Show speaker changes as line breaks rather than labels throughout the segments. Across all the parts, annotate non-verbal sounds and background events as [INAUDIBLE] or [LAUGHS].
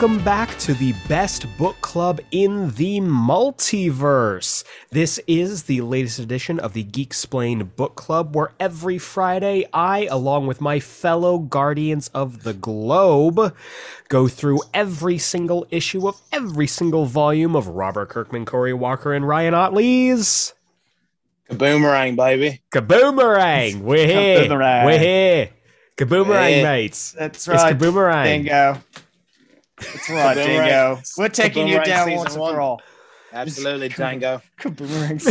Welcome back to the best book club in the multiverse. This is the latest edition of the Geek Explain Book Club, where every Friday I, along with my fellow guardians of the globe, go through every single issue of every single volume of Robert Kirkman, Cory Walker, and Ryan Ottley's
Kaboomerang, baby.
Kaboomerang. We're here.
Kaboomerang.
We're here. Kaboomerang,
Hey.
mates.
That's
It's
right.
Kaboomerang.
Dingo. That's right,
Kaboomerang.
Dingo. We're taking you down once and for all.
Absolutely, [LAUGHS] Django.
Kaboomerangs.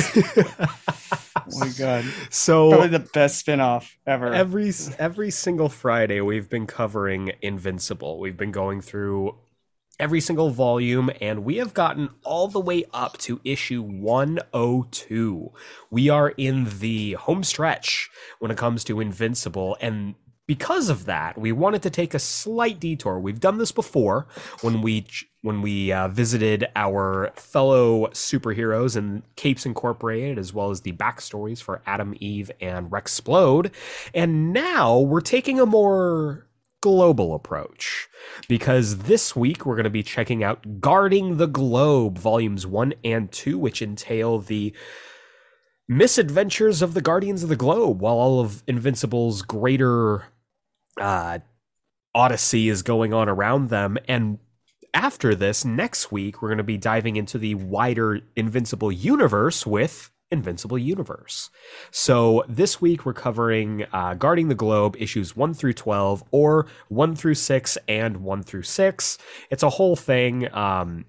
[LAUGHS] oh my god.
So
Probably the best spin-off ever.
every every single Friday we've been covering Invincible. We've been going through every single volume and we have gotten all the way up to issue 102. We are in the home stretch when it comes to Invincible and because of that, we wanted to take a slight detour. We've done this before when we when we uh, visited our fellow superheroes in Capes Incorporated, as well as the backstories for Adam, Eve, and Rexplode. And now we're taking a more global approach because this week we're going to be checking out Guarding the Globe, volumes one and two, which entail the misadventures of the Guardians of the Globe while all of Invincible's greater uh, odyssey is going on around them. And after this, next week, we're going to be diving into the wider Invincible universe with Invincible Universe. So this week, we're covering uh, Guarding the Globe issues 1 through 12, or 1 through 6 and 1 through 6. It's a whole thing. Um,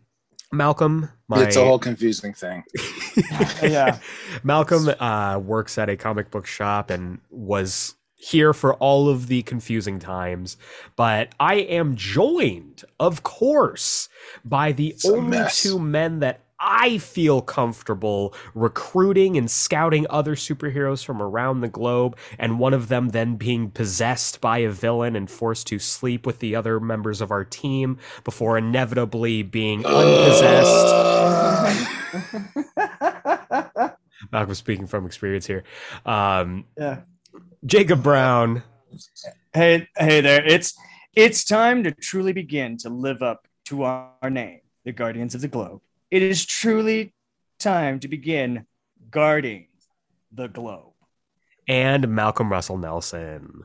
Malcolm, my
It's a whole confusing thing. [LAUGHS]
yeah.
Malcolm uh, works at a comic book shop and was here for all of the confusing times. But I am joined, of course, by the
It's
only
mess.
two men that I feel comfortable recruiting and scouting other superheroes from around the globe, and one of them then being possessed by a villain and forced to sleep with the other members of our team before inevitably being unpossessed. [LAUGHS] Malcolm speaking from experience here. Um,
yeah.
Jacob Brown.
Hey, hey there. It's it's time to truly begin to live up to our name, the Guardians of the Globe. It is truly time to begin guarding the globe.
and Malcolm Russell Nelson.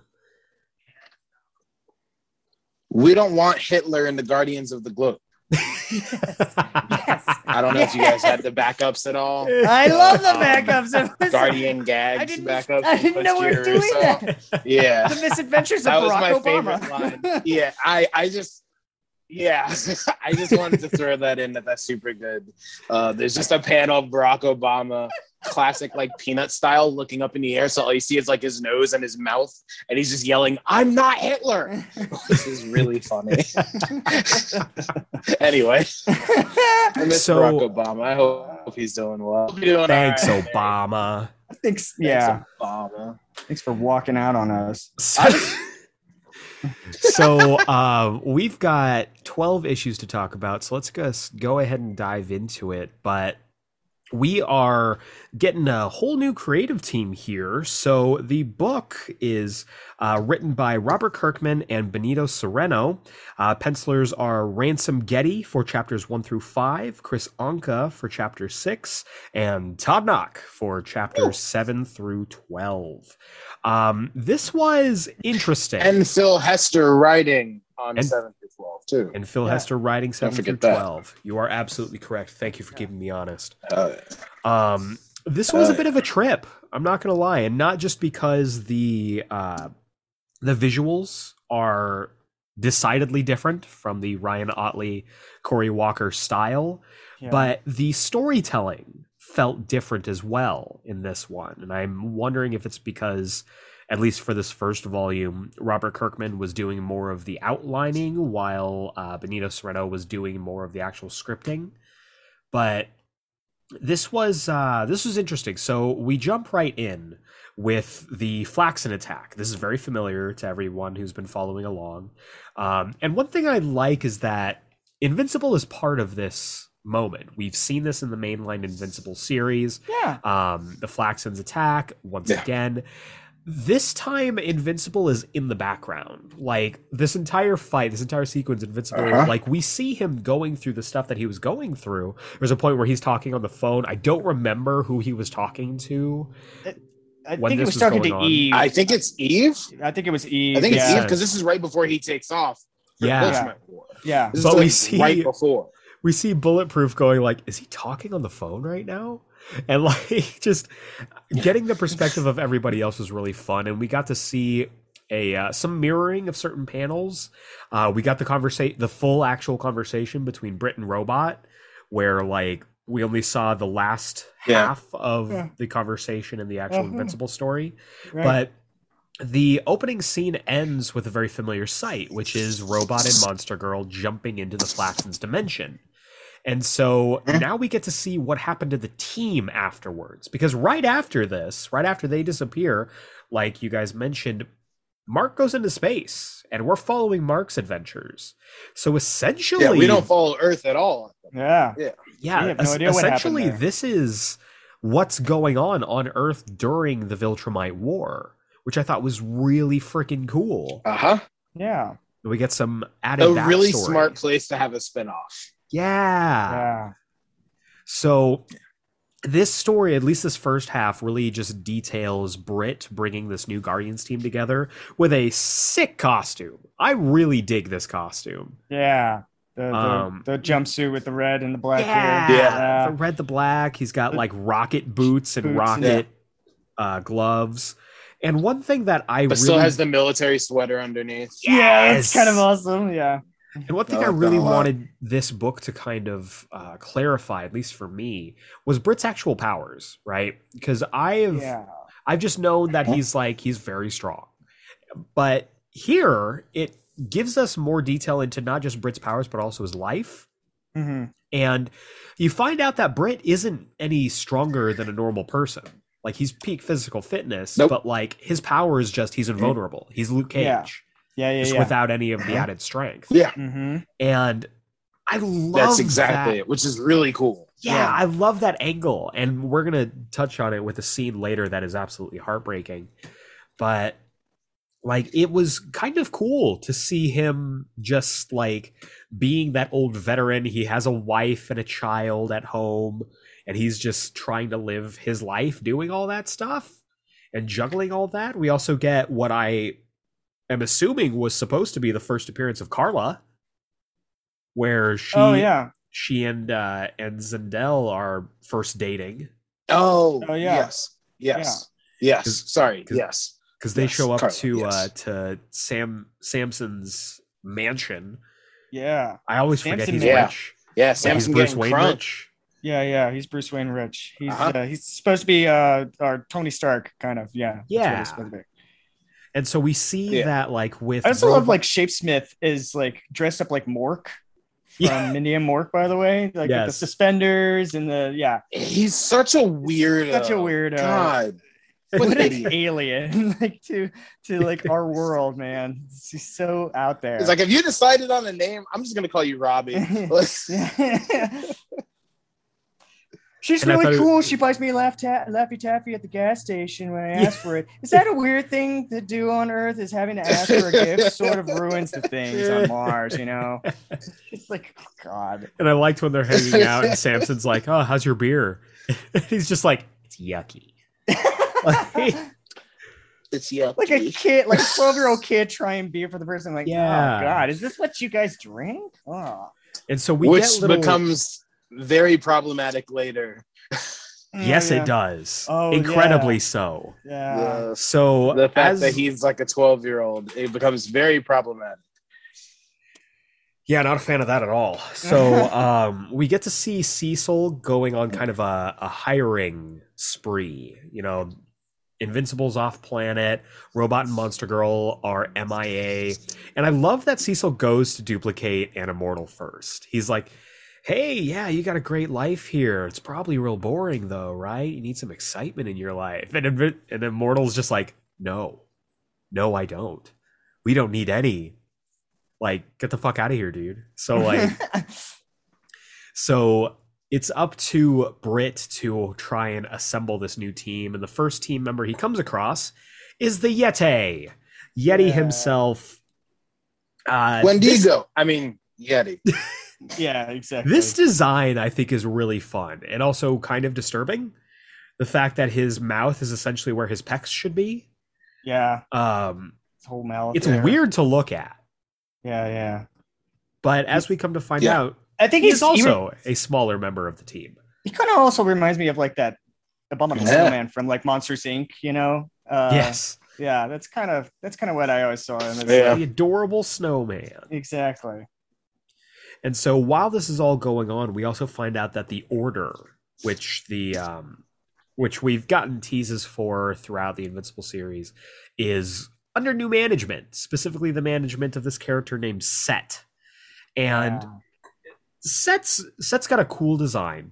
We don't want Hitler in the Guardians of the Globe.
Yes. [LAUGHS]
I don't know if you guys had the backups at all.
I love the
Um,
backups. It was-
Guardian gags
I didn't,
backups.
I didn't know we were doing
so.
that.
Yeah.
The misadventures
That
of
was
Barack
my
Obama.
favorite line. Yeah, I, I just yeah, [LAUGHS] I just wanted to throw that in that that's super good. Uh, there's just a panel of Barack Obama, classic like peanut style, looking up in the air. So all you see is like his nose and his mouth, and he's just yelling, "I'm not Hitler." [LAUGHS] this is really funny. [LAUGHS] anyway, [LAUGHS] I miss
So-
Barack Obama. I hope he's doing well. Hope doing
Thanks,
all right.
Obama.
Thanks.
Thanks,
Yeah.
Obama.
Thanks for walking out on us.
So, so uh, we've got 12 issues to talk about. So let's go, go ahead and dive into it. But we are getting a whole new creative team here. So the book is uh, written by Robert Kirkman and Benito Cereno. Uh, pencilers are Ransom Getty for chapters one through five, Kris Anka for chapter six, and Todd Nauck for chapters seven through 12. Um, this was interesting.
And Phil Hester writing on
And-
seven through twelve too.
and Phil
Yeah.
Hester writing 7 through
forget that.
12. You are absolutely correct. Thank you for keeping me honest.
Uh,
Um, this was a
Uh,
bit of a trip. I'm not going to lie, and not just because the uh, the visuals are decidedly different from the Ryan Ottley, Cory Walker style,
Yeah.
but the storytelling felt different as well in this one. And I'm wondering if it's because, at least for this first volume, Robert Kirkman was doing more of the outlining while uh, Benito Cereno was doing more of the actual scripting. But this was uh, this was interesting. So we jump right in with the Flaxan attack. This is very familiar to everyone who's been following along. Um, and one thing I like is that Invincible is part of this moment. We've seen this in the mainline Invincible series.
yeah.
Um, the Flaxan's attack once
Yeah.
again. This time Invincible is in the background. Like this entire fight, this entire sequence, Invincible,
Uh-huh.
like we see him going through the stuff that he was going through. There's a point where he's talking on the phone. I don't remember who he was talking to.
I think he was
was
talking
going
to
on.
Eve.
I think it's Eve.
I think it was Eve.
I think it's
yeah.
Eve because this is right before he takes off. for
Yeah.
Ultimate
Yeah.
This
But
is
we see-
right before.
We see Bulletproof going like, is he talking on the phone right now? And like [LAUGHS] just getting the perspective of everybody else was really fun, and we got to see a uh, some mirroring of certain panels. Uh, we got the conversation, the full actual conversation between Brit and Robot, where like we only saw the last
Yeah.
half of
Yeah.
the conversation in the actual
Mhm.
Invincible story.
Right.
But the opening scene ends with a very familiar sight, which is Robot and Monster Girl jumping into the Flaxan's dimension. And so
Mhm.
now we get to see what happened to the team afterwards. Because right after this, right after they disappear, like you guys mentioned, Mark goes into space and we're following Mark's adventures. So essentially,
Yeah, we don't follow Earth at all.
yeah.
yeah,
We have no
es-
idea
essentially,
there.
this is what's going on on Earth during the Viltrumite War, which I thought was really freaking cool.
Uh huh.
Yeah.
We get some added
A really
backstory.
smart place to have a spinoff.
Yeah.
Yeah.
So this story, at least this first half, really just details Brit bringing this new Guardians team together with a sick costume. I really dig this costume.
Yeah. The, the,
Um,
the jumpsuit with the red and the black
Yeah,
here.
Yeah.
the red, the black. He's got like rocket boots and
Boots,
rocket uh, gloves. And one thing that I
But
really
still has the military sweater underneath.
Yeah, it's kind of awesome. Yeah.
And one thing
I
I,
that
really wanted this book to kind of uh, clarify, at least for me, was Brit's actual powers, right? Because I've
Yeah.
I've just known that he's like he's very strong, but here it gives us more detail into not just Brit's powers but also his life,
hmm
and you find out that Brit isn't any stronger than a normal person. Like he's peak physical fitness,
Nope.
but like his power is just he's invulnerable. He's Luke Cage,
Yeah. Yeah. Yeah.
just
Yeah.
without any of the added strength.
Yeah,
hmm
And I love
that's exactly
that.
it, which is really cool.
Yeah,
Yeah.
I love that angle, and we're gonna touch on it with a scene later that is absolutely heartbreaking. But like, it was kind of cool to see him just like being that old veteran. He has a wife and a child at home, and he's just trying to live his life doing all that stuff and juggling all that. We also get what I am assuming was supposed to be the first appearance of Carla, where she
Oh yeah.
she and uh and Zandale are first dating
Oh,
Oh, yeah.
yes, yes, yes.
'Cause-
Sorry,
'cause-
yes.
because they
Yes,
show up
Carla,
to uh to Sam Samson's mansion.
Yeah.
I always forget he's
Man.
rich.
Yeah,
Like, he's Bruce Wayne
crunk.
rich.
Yeah. Yeah. He's Bruce Wayne Rich. He's
Uh-huh.
uh, he's supposed to be uh our Tony Stark kind of. Yeah. that's what
Yeah.
he's supposed to be.
And so we see
Yeah.
that like with
I also love
Robo-
like Shapesmith is like dressed up like Mork from
Yeah. [LAUGHS]
Mindy and Mork, by the way. Like with the suspenders and the yeah.
He's such a weird.
Such a weirdo.
God.
What
What
an
an
alien [LAUGHS] like to to like our world, man. He's so out there.
He's like, have you decided on a name? I'm just gonna call you Robbie. [LAUGHS]
She's
And
really
it-
cool. She buys me Laff ta- Laffy Taffy at the gas station when I ask for it. Is that a weird thing to do on Earth? Is having to ask for a gift [LAUGHS] sort of ruins the things on Mars, you know? [LAUGHS] It's like, oh, God.
and I liked when they're hanging out and Samson's like, "Oh, how's your beer?" [LAUGHS] he's just like, "It's yucky." Like,
it's yeah.
Like a kid, like a 12 year old kid trying beer for the first time. Like, oh,
Yeah.
oh, God, is this what you guys drink? Oh.
and so we
which
get little.
becomes very problematic later.
yes,
Oh, yeah.
it does.
Oh,
Incredibly
yeah.
so.
Yeah.
The,
So
the fact
as
that he's like a 12 year old, it becomes very problematic.
Yeah, not a fan of that at all. So [LAUGHS] um, we get to see Cecil going on kind of a, a hiring spree. You know, Invincible's off planet, Robot and Monster Girl are MIA. And I love that Cecil goes to duplicate an immortal first. He's like, hey, yeah, you got a great life here. It's probably real boring though, right? You need some excitement in your life. And, Invi- and Immortal's just like, no, no, I don't. We don't need any like get the fuck out of here dude so like [LAUGHS] so it's up to brit to try and assemble this new team and the first team member he comes across is the Yeti. Yeti
Yeah.
himself. Uh,
Wendigo. I mean, Yeti. [LAUGHS]
Yeah, exactly.
This design, I think, is really fun and also kind of disturbing. The fact that his mouth is essentially where his pecs should be.
yeah,
Um,
his whole mouth.
it's
there.
weird to look at,
Yeah, yeah.
but as we come to find
Yeah.
out,
I think
he's
he's
also a smaller member of the team.
He kind of also reminds me of like that abominable
Yeah.
snowman from like Monsters Inc. You know? Uh,
yes,
Yeah, that's kind of that's kind of what I always saw him. as.
Yeah.
the adorable snowman.
Exactly.
And so while this is all going on, we also find out that the order, which the um, which we've gotten teases for throughout the Invincible series, is under new management, specifically the management of this character named Set. And
Yeah.
Set's Set's got a cool design.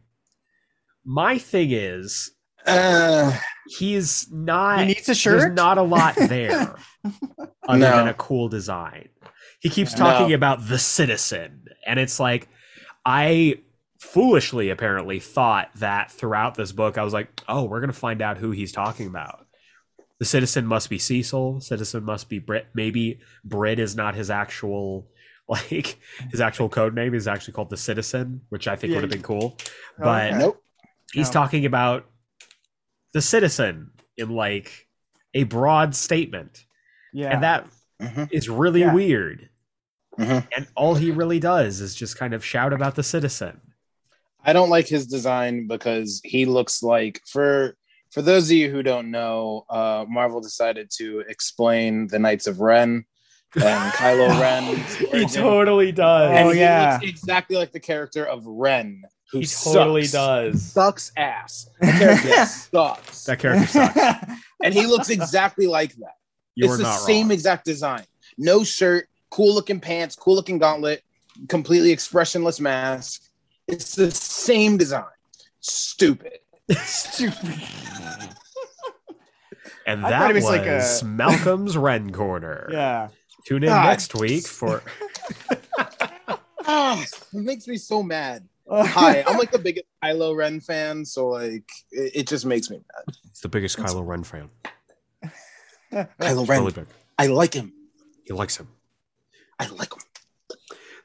My thing is
Uh,
he's not
he needs a shirt.
there's not a lot there [LAUGHS] other
No.
than a cool design. He keeps talking
No.
about the citizen, and it's like I foolishly apparently thought that throughout this book I was like, "Oh, we're going to find out who he's talking about." The citizen must be Cecil, citizen must be Brit. Maybe Brit is not his actual [LAUGHS] like his actual code name is actually called the citizen, which I think
Yeah.
would have been cool.
Oh,
But
okay.
nope.
he's
No.
talking about the citizen in like a broad statement
Yeah.
and that
Mhm.
is really
Yeah.
weird
Mhm.
and all he really does is just kind of shout about the citizen
I don't like his design because he looks like for for those of you who don't know, uh, Marvel decided to explain the Knights of Ren and Kylo [LAUGHS] Ren.
he totally does
and
Oh,
he
yeah.
looks exactly like the character of Ren, who
he totally
sucks.
does
sucks ass. [LAUGHS] The character sucks,
that character sucks
and he looks exactly like that.
you
it's
are
the
not
same
wrong
exact design. No shirt, cool looking pants, cool looking gauntlet, completely expressionless mask. It's the same design. Stupid.
Stupid. [LAUGHS]
and
I
that was,
was like a-
malcolm's ren corner [LAUGHS]
yeah.
tune in
God.
next week for [LAUGHS]
Ah, it makes me so mad. Hi, I'm like the biggest Kylo Ren fan, so like it, it just makes me mad.
it's the biggest kylo ren fan
Kylo
really
Ren,
big
I like him.
he likes him
I like him.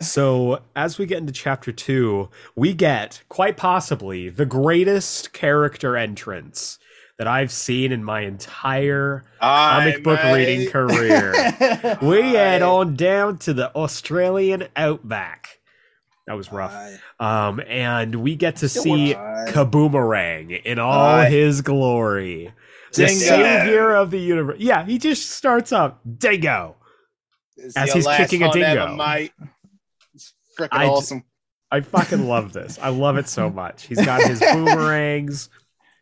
So, as we get into chapter two, we get quite possibly the greatest character entrance that I've seen in my entire comic book reading career. [LAUGHS] we head on down to the Australian outback. That was rough. Um, and we get to see Kaboomerang in all
Aye.
his glory. The
Dingo.
savior of the universe. Yeah, he just starts up Dingo.
It's
as he's kicking a
hunt ever,
dingo.
mate. It's freaking
I j-
awesome.
I fucking love this. I love it so much. He's got his [LAUGHS] boomerangs.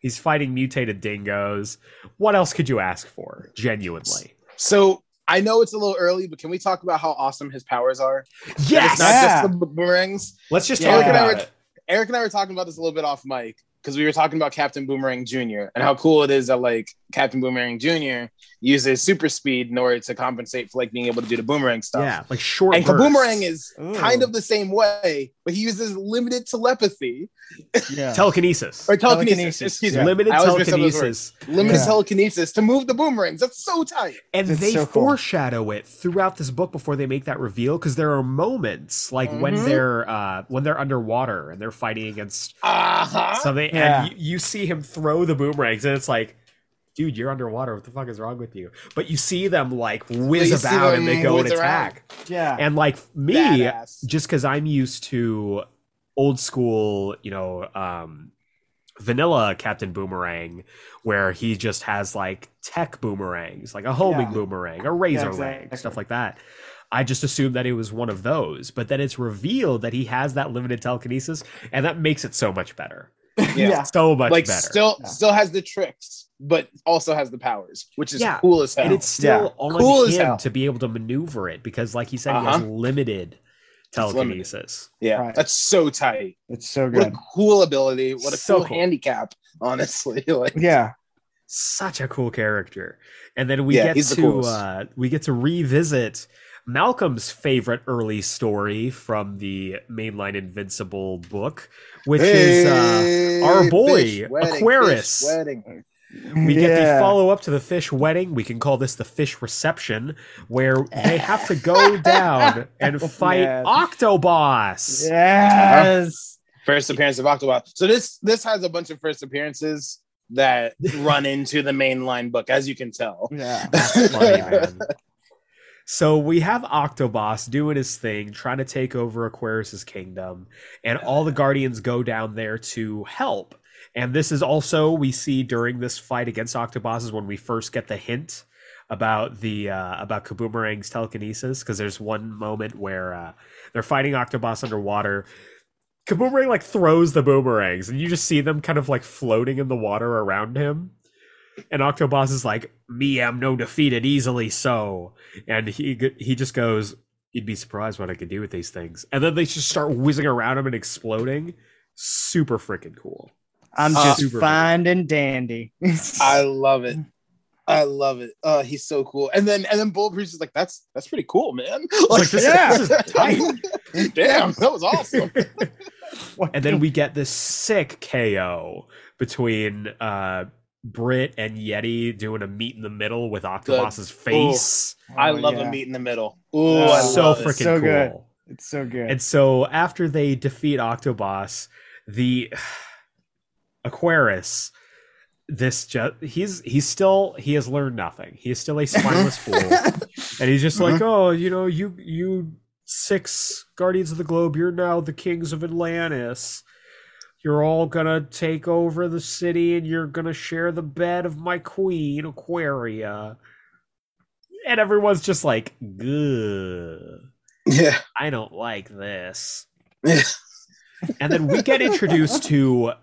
He's fighting mutated dingoes. What else could you ask for? Genuinely.
So I know it's a little early, but can we talk about how awesome his powers are? That
Yes.
It's not
Yeah.
just the boomerangs.
Let's just
Yeah.
talk
Eric, and I
about
were,
it.
Eric and I were talking about this a little bit off mic because we were talking about Captain Boomerang Jr. and how cool it is that like Captain Boomerang Jr. uses super speed in order to compensate for like being able to do the boomerang stuff.
Yeah, like short.
And
bursts.
Boomerang is
Ooh.
kind of the same way, but he uses limited telepathy
yeah.
telekinesis.
or telekinesis.
Telekinesis,
Excuse
yeah.
me.
Limited
I always mix up those words.
telekinesis.
Limited
Yeah.
telekinesis to move the boomerangs. That's so tight.
And
It's
they
so cool.
foreshadow it throughout this book before they make that reveal because there are moments like when
Mhm.
they're uh when they're underwater and they're fighting against
Uh-huh.
something
Yeah.
and you, you see him throw the boomerangs and it's like dude you're underwater what the fuck is wrong with you but you see them like whiz
You see
about and they go and
whiz around.
attack
Yeah.
and like me
Badass.
just because i'm used to old school you know um vanilla captain boomerang where he just has like tech boomerangs like a homing
Yeah.
boomerang a razor
Yeah,
ring stuff like that i just assumed that it was one of those but then it's revealed that he has that limited telekinesis and that makes it so much better [LAUGHS]
Yeah.
so much
like
better
still
Yeah.
still has the tricks, but also has the powers, which is
Yeah.
cool as hell.
and it's still
Yeah.
on
Cool
him
hell.
to be able to maneuver it because like he said he has
Uh-huh.
limited
limited.
telekinesis
yeah,
Right.
that's so tight.
It's so good.
What a cool ability. What a
So
cool,
cool.
handicap, honestly. [LAUGHS] like
Yeah.
such a cool character. And then we
Yeah,
get
he's the
to uh, we get to revisit Malcolm's favorite early story from the mainline Invincible book, which is uh, our boy,
fish wedding,
Aquarius.
fish wedding.
We get the follow up to the fish wedding. We can call this the fish reception, where they have to go [LAUGHS] down and fight
man.
Octoboss.
Yes.
First appearance of Octoboss. So this this has a bunch of first appearances that run into the mainline book, as you can tell.
Yeah.
That's funny, man. So we have Octoboss doing his thing, trying to take over Aquarius's kingdom, and all the Guardians go down there to help. And this is also we see during this fight against Octoboss is when we first get the hint about the uh, about Kaboomerang's telekinesis because there's one moment where uh, they're fighting Octoboss underwater. Kaboomerang like throws the boomerangs, and you just see them kind of like floating in the water around him. And Octoboss is like, "Me I am no defeated easily, so." And he he just goes, "You'd be surprised what I could do with these things." And then they just start whizzing around him and exploding. Super freaking cool.
I'm
Uh,
just
super
fine and dandy. [LAUGHS]
I love it. I love it. Uh, he's so cool. And then and then Bulletproof is like, that's that's pretty cool, man. [LAUGHS]
like, this-
yeah.
this is tight. [LAUGHS]
Damn, that was awesome.
and then we get this sick KO between uh Brit and Yeti doing a meet in the middle with Octoboss's face.
Oh, I
Oh,
love
yeah.
a meet in the middle. Ooh,
Oh,
so freaking
So
cool.
good. It's so good.
And so after they defeat Octoboss, the [SIGHS] Aquarius, this just he's he's still he has learned nothing. He is still a spineless [LAUGHS] fool. And he's just uh-huh. like, oh, you know, you you six guardians of the globe, you're now the kings of Atlantis. You're all gonna take over the city and you're gonna share the bed of my queen, Aquaria. And everyone's just like, good.
yeah.
I don't like this.
Yeah.
And then we get introduced to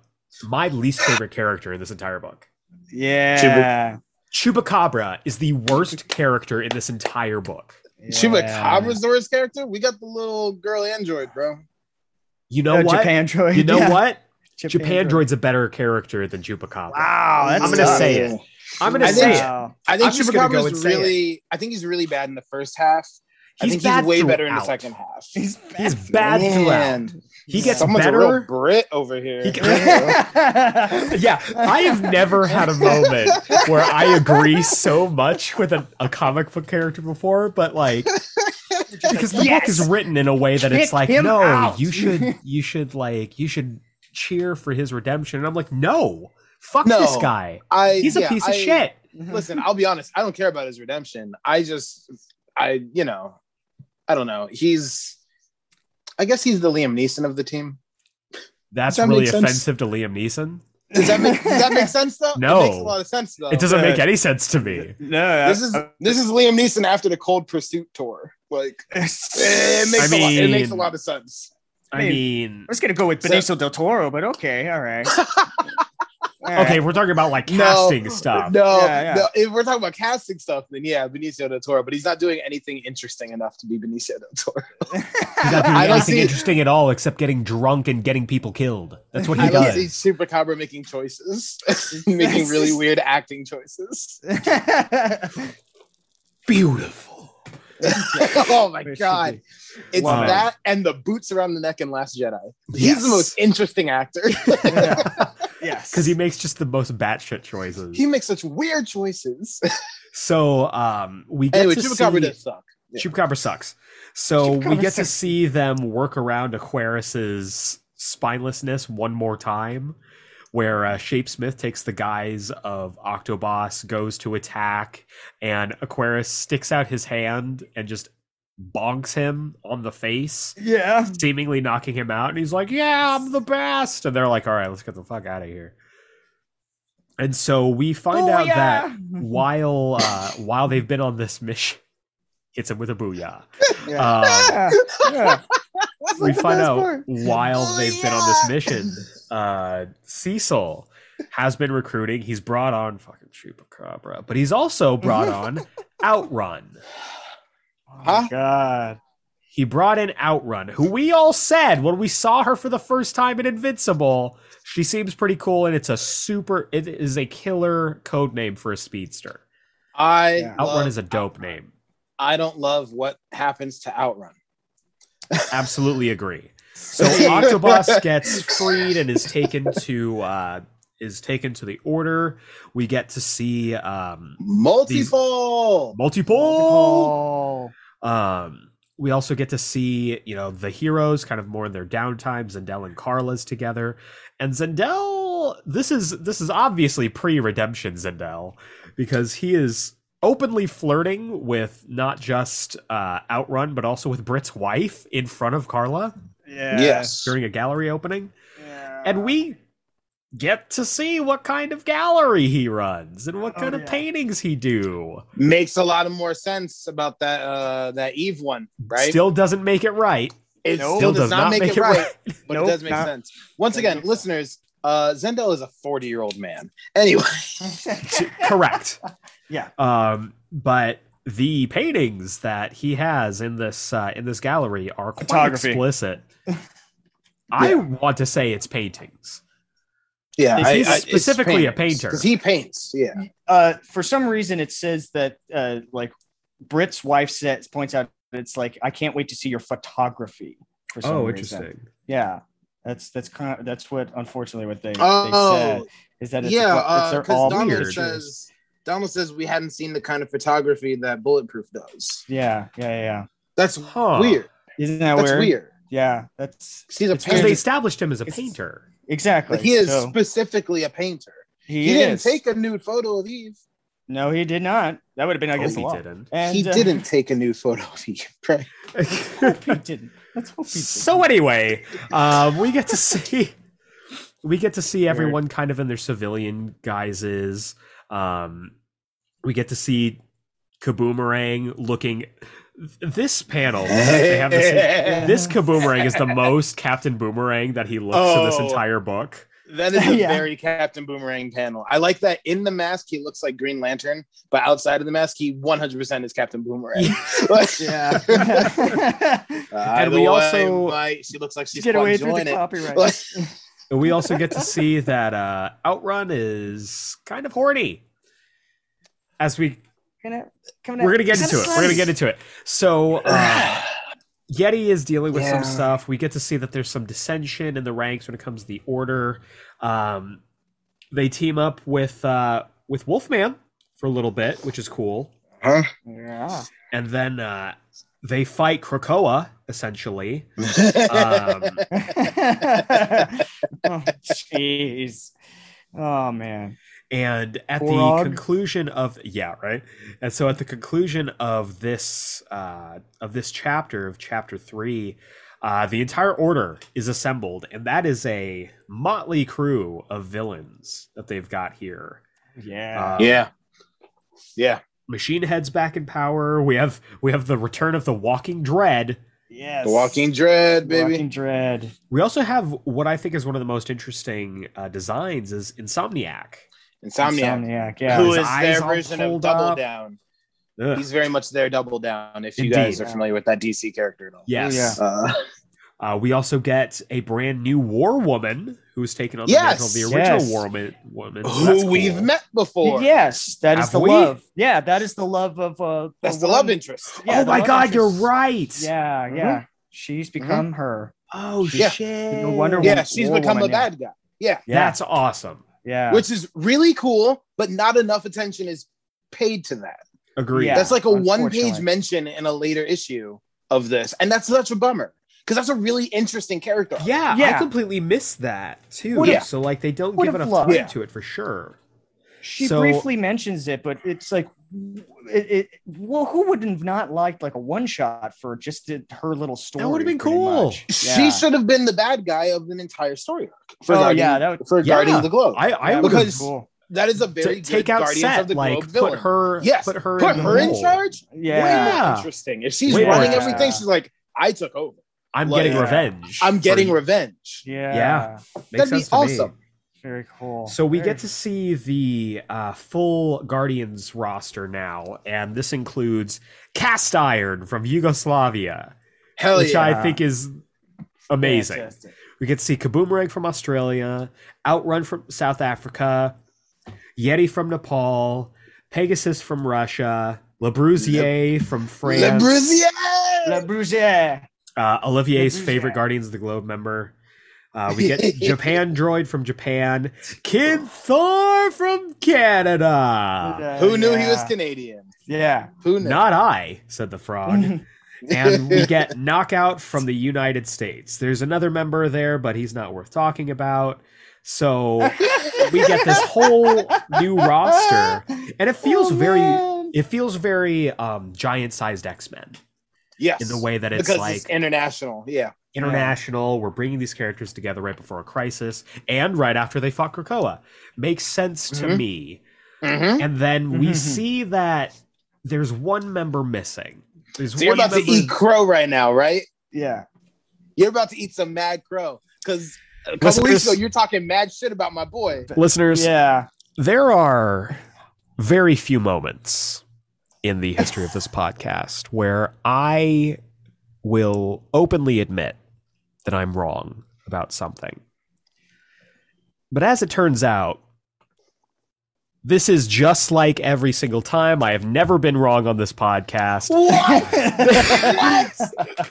my least favorite character in this entire book.
yeah.
Chupacabra is the worst character in this entire book.
Chupacabra's the worst character. We got the little girl android, bro.
You know
Oh,
what?
Japan Droid.
You know
yeah.
what?
Japan,
Japan Droid's a better character than Chupacabra.
Wow, that's
I'm gonna
tough.
say it. I'm gonna
I
say
think-
it.
I think
I'm just gonna go
Chupacabra's
and say it.
really. I think he's really bad in the first half. I
He's
think
bad
he's way better in the second half.
He's bad.
He's bad
Man.
throughout. He gets
Someone's a real
better.
Brit over here.
He [LAUGHS] Yeah, I have never had a moment where I agree so much with a, a comic book character before, but like because the book is written in a way that it's like, no,
out."
you should, [LAUGHS] you should like, you should cheer for his redemption. And I'm like, no, fuck
No.
this guy.
I,
He's a
yeah,
piece of shit.
Listen, I'll be honest. I don't care about his redemption. I just, I, you know, I don't know. He's, I guess he's the Liam Neeson of the team.
That's
that
really offensive to Liam Neeson.
Does that make Does that make [LAUGHS] sense though?
No.
it makes a lot of sense though.
It doesn't
yeah.
make any sense to me.
No,
This is this is Liam Neeson after the Cold Pursuit tour. Like [LAUGHS] it makes
I
a lot. It makes a lot of sense.
I
mean,
mean,
I was gonna go with
So-
Benicio del Toro, but okay, all right. [LAUGHS] All
okay,
right.
we're talking about like
No.
casting stuff.
No,
Yeah, yeah.
no. If we're talking about casting stuff, then yeah, Benicio del Toro. But he's not doing anything interesting enough to be Benicio del Toro. [LAUGHS]
He's not doing
I
anything
see-
interesting at all except getting drunk and getting people killed. That's what he
I don't
does.
see Super Cabra making choices, making really weird acting choices.
Beautiful. [LAUGHS]
oh my god, it's
Wow.
that and the boots around the neck in Last Jedi. He's
Yes.
the most interesting actor. [LAUGHS]
yes,
Because he makes just the most batshit choices.
he makes such weird choices.
So um, we get
anyway,
to
Chupacabra
see
does suck. Yeah.
Chupacabra sucks. So we
Chupacabra
get to see them work around Aquarius's spinelessness one more time, where uh, Shapesmith takes the guise of Octoboss, goes to attack, and Aquarius sticks out his hand and just bonks him on the face,
yeah.
seemingly knocking him out. And he's like, "Yeah, I'm the best." And they're like, "All right, let's get the fuck out of here." And so we find out that while uh, while they've been on this mission, hits him with a booyah. [LAUGHS]
yeah.
Uh,
yeah.
we find out
part.
while they've been on this mission, uh, Cecil has been recruiting. He's brought on fucking Chupacabra, but he's also brought [LAUGHS] on Outrun.
Oh
Huh?
my God.
He brought in Outrun, who we all said when we saw her for the first time in Invincible, she seems pretty cool, and it's a super. It is a killer code name for a speedster.
I
Yeah.
Outrun is a dope name.
I don't love what happens to Outrun.
Absolutely agree. So [LAUGHS] Octoboss gets freed and is taken to uh, is taken to the order. We get to see um,
Multiple.
multiple.
Multiple.
Um, we also get to see, you know, the heroes kind of more in their downtime. Zandale and Carla's together, and Zandale. This is this is obviously pre-redemption Zandale because he is openly flirting with not just uh, Outrun but also with Brit's wife in front of Carla
Yeah.
Yes.
during a gallery opening,
Yeah.
and we get to see what kind of gallery he runs and what
Oh,
kind of paintings he do.
Makes a lot of more sense about that uh that Eve one, right?
Still doesn't make it right.
it
Nope.
still does, not, make, it right, but
Nope,
it does make
not-
sense. Once again, listeners, uh Zandale is a 40 year old man. Anyway, [LAUGHS]
Correct. [LAUGHS]
yeah.
Um, but the paintings that he has in this uh, in this gallery are quite
Photography.
explicit. [LAUGHS] I want to say it's paintings.
yeah,
He's specifically a painter.
because he paints. Yeah,
Uh, for some reason, it says that uh, like Brit's wife says points out it's like I can't wait to see your photography. For some
Oh,
reason.
interesting.
Yeah, that's that's kind of that's what unfortunately what they, they
Oh,
said is that it's,
yeah,
it's they're
because
all
Donald
weird.
says Donald says we hadn't seen the kind of photography that Bulletproof does.
Yeah, yeah, yeah, yeah.
That's
Huh.
weird.
Isn't that
That's
weird?
weird.
Yeah, that's
He's a
It's
Because they established him as a
It's-
painter.
exactly.
But he is
So,
specifically a painter.
he,
He, didn't take a nude photo of Eve.
No, he did not. That would have been
Oh,
against
he
the law.
didn't.
And,
he
uh,
didn't take a nude photo of Eve. [LAUGHS] Right? [LAUGHS]
hope he didn't. Let's hope he didn't.
so anyway, um, we get to see we get to see everyone kind of in their civilian guises. Um, we get to see Kaboomerang looking. This panel, they have this, [LAUGHS] this Kaboomerang is the most Captain Boomerang that he looks in this
Oh.
entire book.
That is a [LAUGHS]
Yeah.
very Captain Boomerang panel. I like that in the mask he looks like Green Lantern, but outside of the mask he 100% is Captain Boomerang. [LAUGHS] Like,
Yeah.
and
we also-
I might- she looks like she's
Get away
quite
through the copyright.
Like,
And we also get to see that uh, Outrun is kind of horny. As we
Gonna- coming
we're gonna get
kinda
into it. We're gonna get into it. So [SIGHS] uh, Yeti is dealing with some stuff. We get to see that there's some dissension in the ranks when it comes to the order. Um, they team up with uh, with Wolfman for a little bit, which is cool.
huh?
Yeah.
And then uh, they fight Krakoa essentially. [LAUGHS] Um, [LAUGHS] [LAUGHS]
jeez. Oh man.
and at
Korog.
the conclusion of yeah right and so at the conclusion of this uh of this chapter of chapter three uh the entire order is assembled and that is a motley crew of villains that they've got here
Yeah.
Uh,
yeah. Yeah.
machine heads back in power we have we have the return of the walking dread
yes.
The Walking Dread, baby.
Walking Dread.
we also have what i think is one of the most interesting uh, designs is insomniac
Insomniac.
Insomniac. Yeah.
Who
His
is their version of Double
up.
Down?
Ugh.
He's very much their Double Down. If you guys are familiar with that DC character at all.
yes
Yeah.
Uh, [LAUGHS]
Uh, we also get a brand new War Woman who's taken on the mantle of the original
Yes.
War Woman. woman. So that's
who we've met before.
Yes, that is
Have
the
we?
love. Yeah, that is the love of uh
That's
of
the
one-
love interest.
Yeah,
oh my
love
God, you're right.
Yeah,
Mhm.
yeah. She's become her.
Oh
Yeah.
shit.
No wonder
Yeah,
War
she's become
Woman,
a
yeah.
bad guy. Yeah.
Yeah.
That's awesome.
yeah.
Which is really cool, but not enough attention is paid to that.
Agree.
Yeah.
that's like a one page mention in a later issue of this. And that's such a bummer because that's a really interesting character.
Yeah,
yeah, I
completely missed that too.
Would've-
So like they don't
would've
give enough
loved-
time
Yeah.
to it for sure.
she
so-
briefly mentions it, but it's like it, it well, who would have not liked like a one shot for just it- her little story?
That would've been cool.
much.
She should have been the bad guy of an entire story arc for
Oh,
Guardian,
yeah, that would-
for
Yeah.
Of the Globe.
I I
That
would
would've
because-
cool.
That is a very
take out
Guardians
set
of the
like
Globe
put her
yes,
put her
put
in,
her in charge.
Yeah.
Way more interesting. If she's
Way
running
interesting.
everything, she's like, I took over.
I'm
Like,
getting
yeah.
revenge.
I'm getting
you.
revenge.
Yeah.
Yeah. Makes
That'd be
sense to me.
awesome.
Very cool.
So we
Very-
get to see the uh, full Guardians roster now, and this includes Cast Iron from Yugoslavia,
Hell
which
yeah.
I think is amazing.
Fantastic.
We get to see Kaboomerang from Australia, Outrun from South Africa, Yeti from Nepal, Pegasus from Russia, Labrousier from France,
Le Brusier!
Le Brugier.
Uh, Olivier's
Labrousier.
favorite Guardians of the Globe member, Uh, we get [LAUGHS] Japan droid from Japan, Kid Thor from Canada.
Who knew he was. Canadian?
Yeah.
Who knew?
Not I, said the frog. [LAUGHS] and we get knockout from the United States. There's another member there, but he's not worth talking about. So [LAUGHS] we get this whole new roster, and it feels
Oh,
very, it feels very um, giant-sized X-Men
yes,
in the way that it's
because
like
it's international. Yeah,
international. We're bringing these characters together right before a crisis and right after they fought Krakoa. Makes sense to
Mhm.
me.
mm-hmm.
And then we
Mhm.
see that there's one member missing. There's
so you're
one
about to eat crow right now, right?
Yeah.
You're about to eat some mad crow because a couple
Listeners-
weeks ago you're talking mad shit about my boy.
listeners.
Yeah.
There are very few moments in the history of this podcast where I will openly admit that I'm wrong about something. But as it turns out, this is just like every single time. I have never been wrong on this podcast.
What?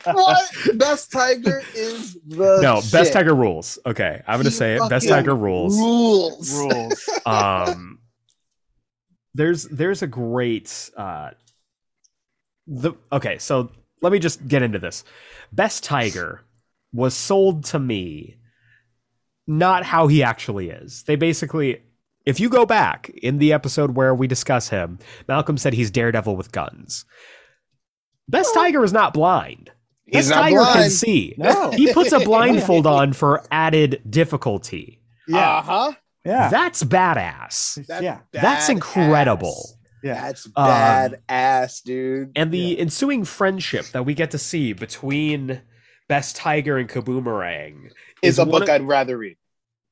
[LAUGHS] what? Best Tiger is the
No,
shit.
Best Tiger rules. Okay, I'm going to
He
say it. Best Tiger rules.
Rules.
Rules.
um there's there's a great uh the okay so let me just get into this. Best tiger was sold to me not how he actually is. They basically if you go back in the episode where we discuss him malcolm said he's daredevil with guns. Best tiger is not blind.
He's
best
not
tiger can see.
No.
he puts a blindfold [LAUGHS] on for added difficulty.
Yeah.
Uh huh.
Yeah.
that's badass
yeah.
That's incredible.
Yeah.
That's
Um,
ass, dude.
and the ensuing friendship that we get to see between Best Tiger and Kaboomerang
Is a book
of-
I'd rather read.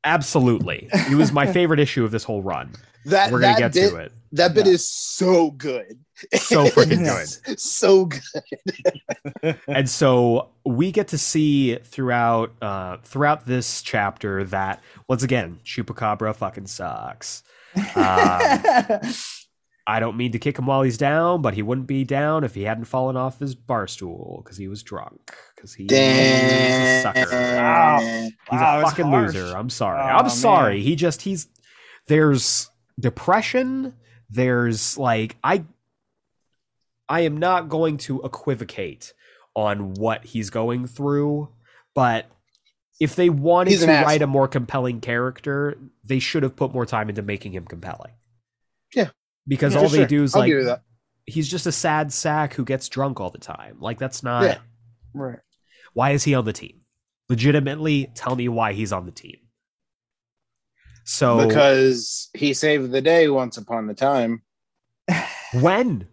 absolutely. It was my [LAUGHS] favorite issue of this whole run.
That
We're gonna
that
get
bit,
to it.
That bit
Yeah.
is so good.
So [LAUGHS] freaking
good.
so good. [LAUGHS]
And so we get to see throughout uh, throughout this chapter that once again, Chupacabra fucking sucks. [LAUGHS] Um, I don't mean to kick him while he's down, but he wouldn't be down if he hadn't fallen off his bar stool because he was drunk. Because he, he's a sucker.
Wow.
He's
Wow,
a fucking
harsh.
loser. I'm sorry.
Oh,
I'm sorry.
man.
He just he's there's depression. There's like I I am not going to equivocate on what he's going through, but if they wanted to
an
write a more compelling character, they should have put more time into making him compelling.
Yeah.
Because
Yeah,
all they
sure.
do is
I'll
like he's just a sad sack who gets drunk all the time. Like that's not
Yeah.
right.
why is he on the team? Legitimately, tell me why he's on the team. So
Because he saved the day once upon a time.
when?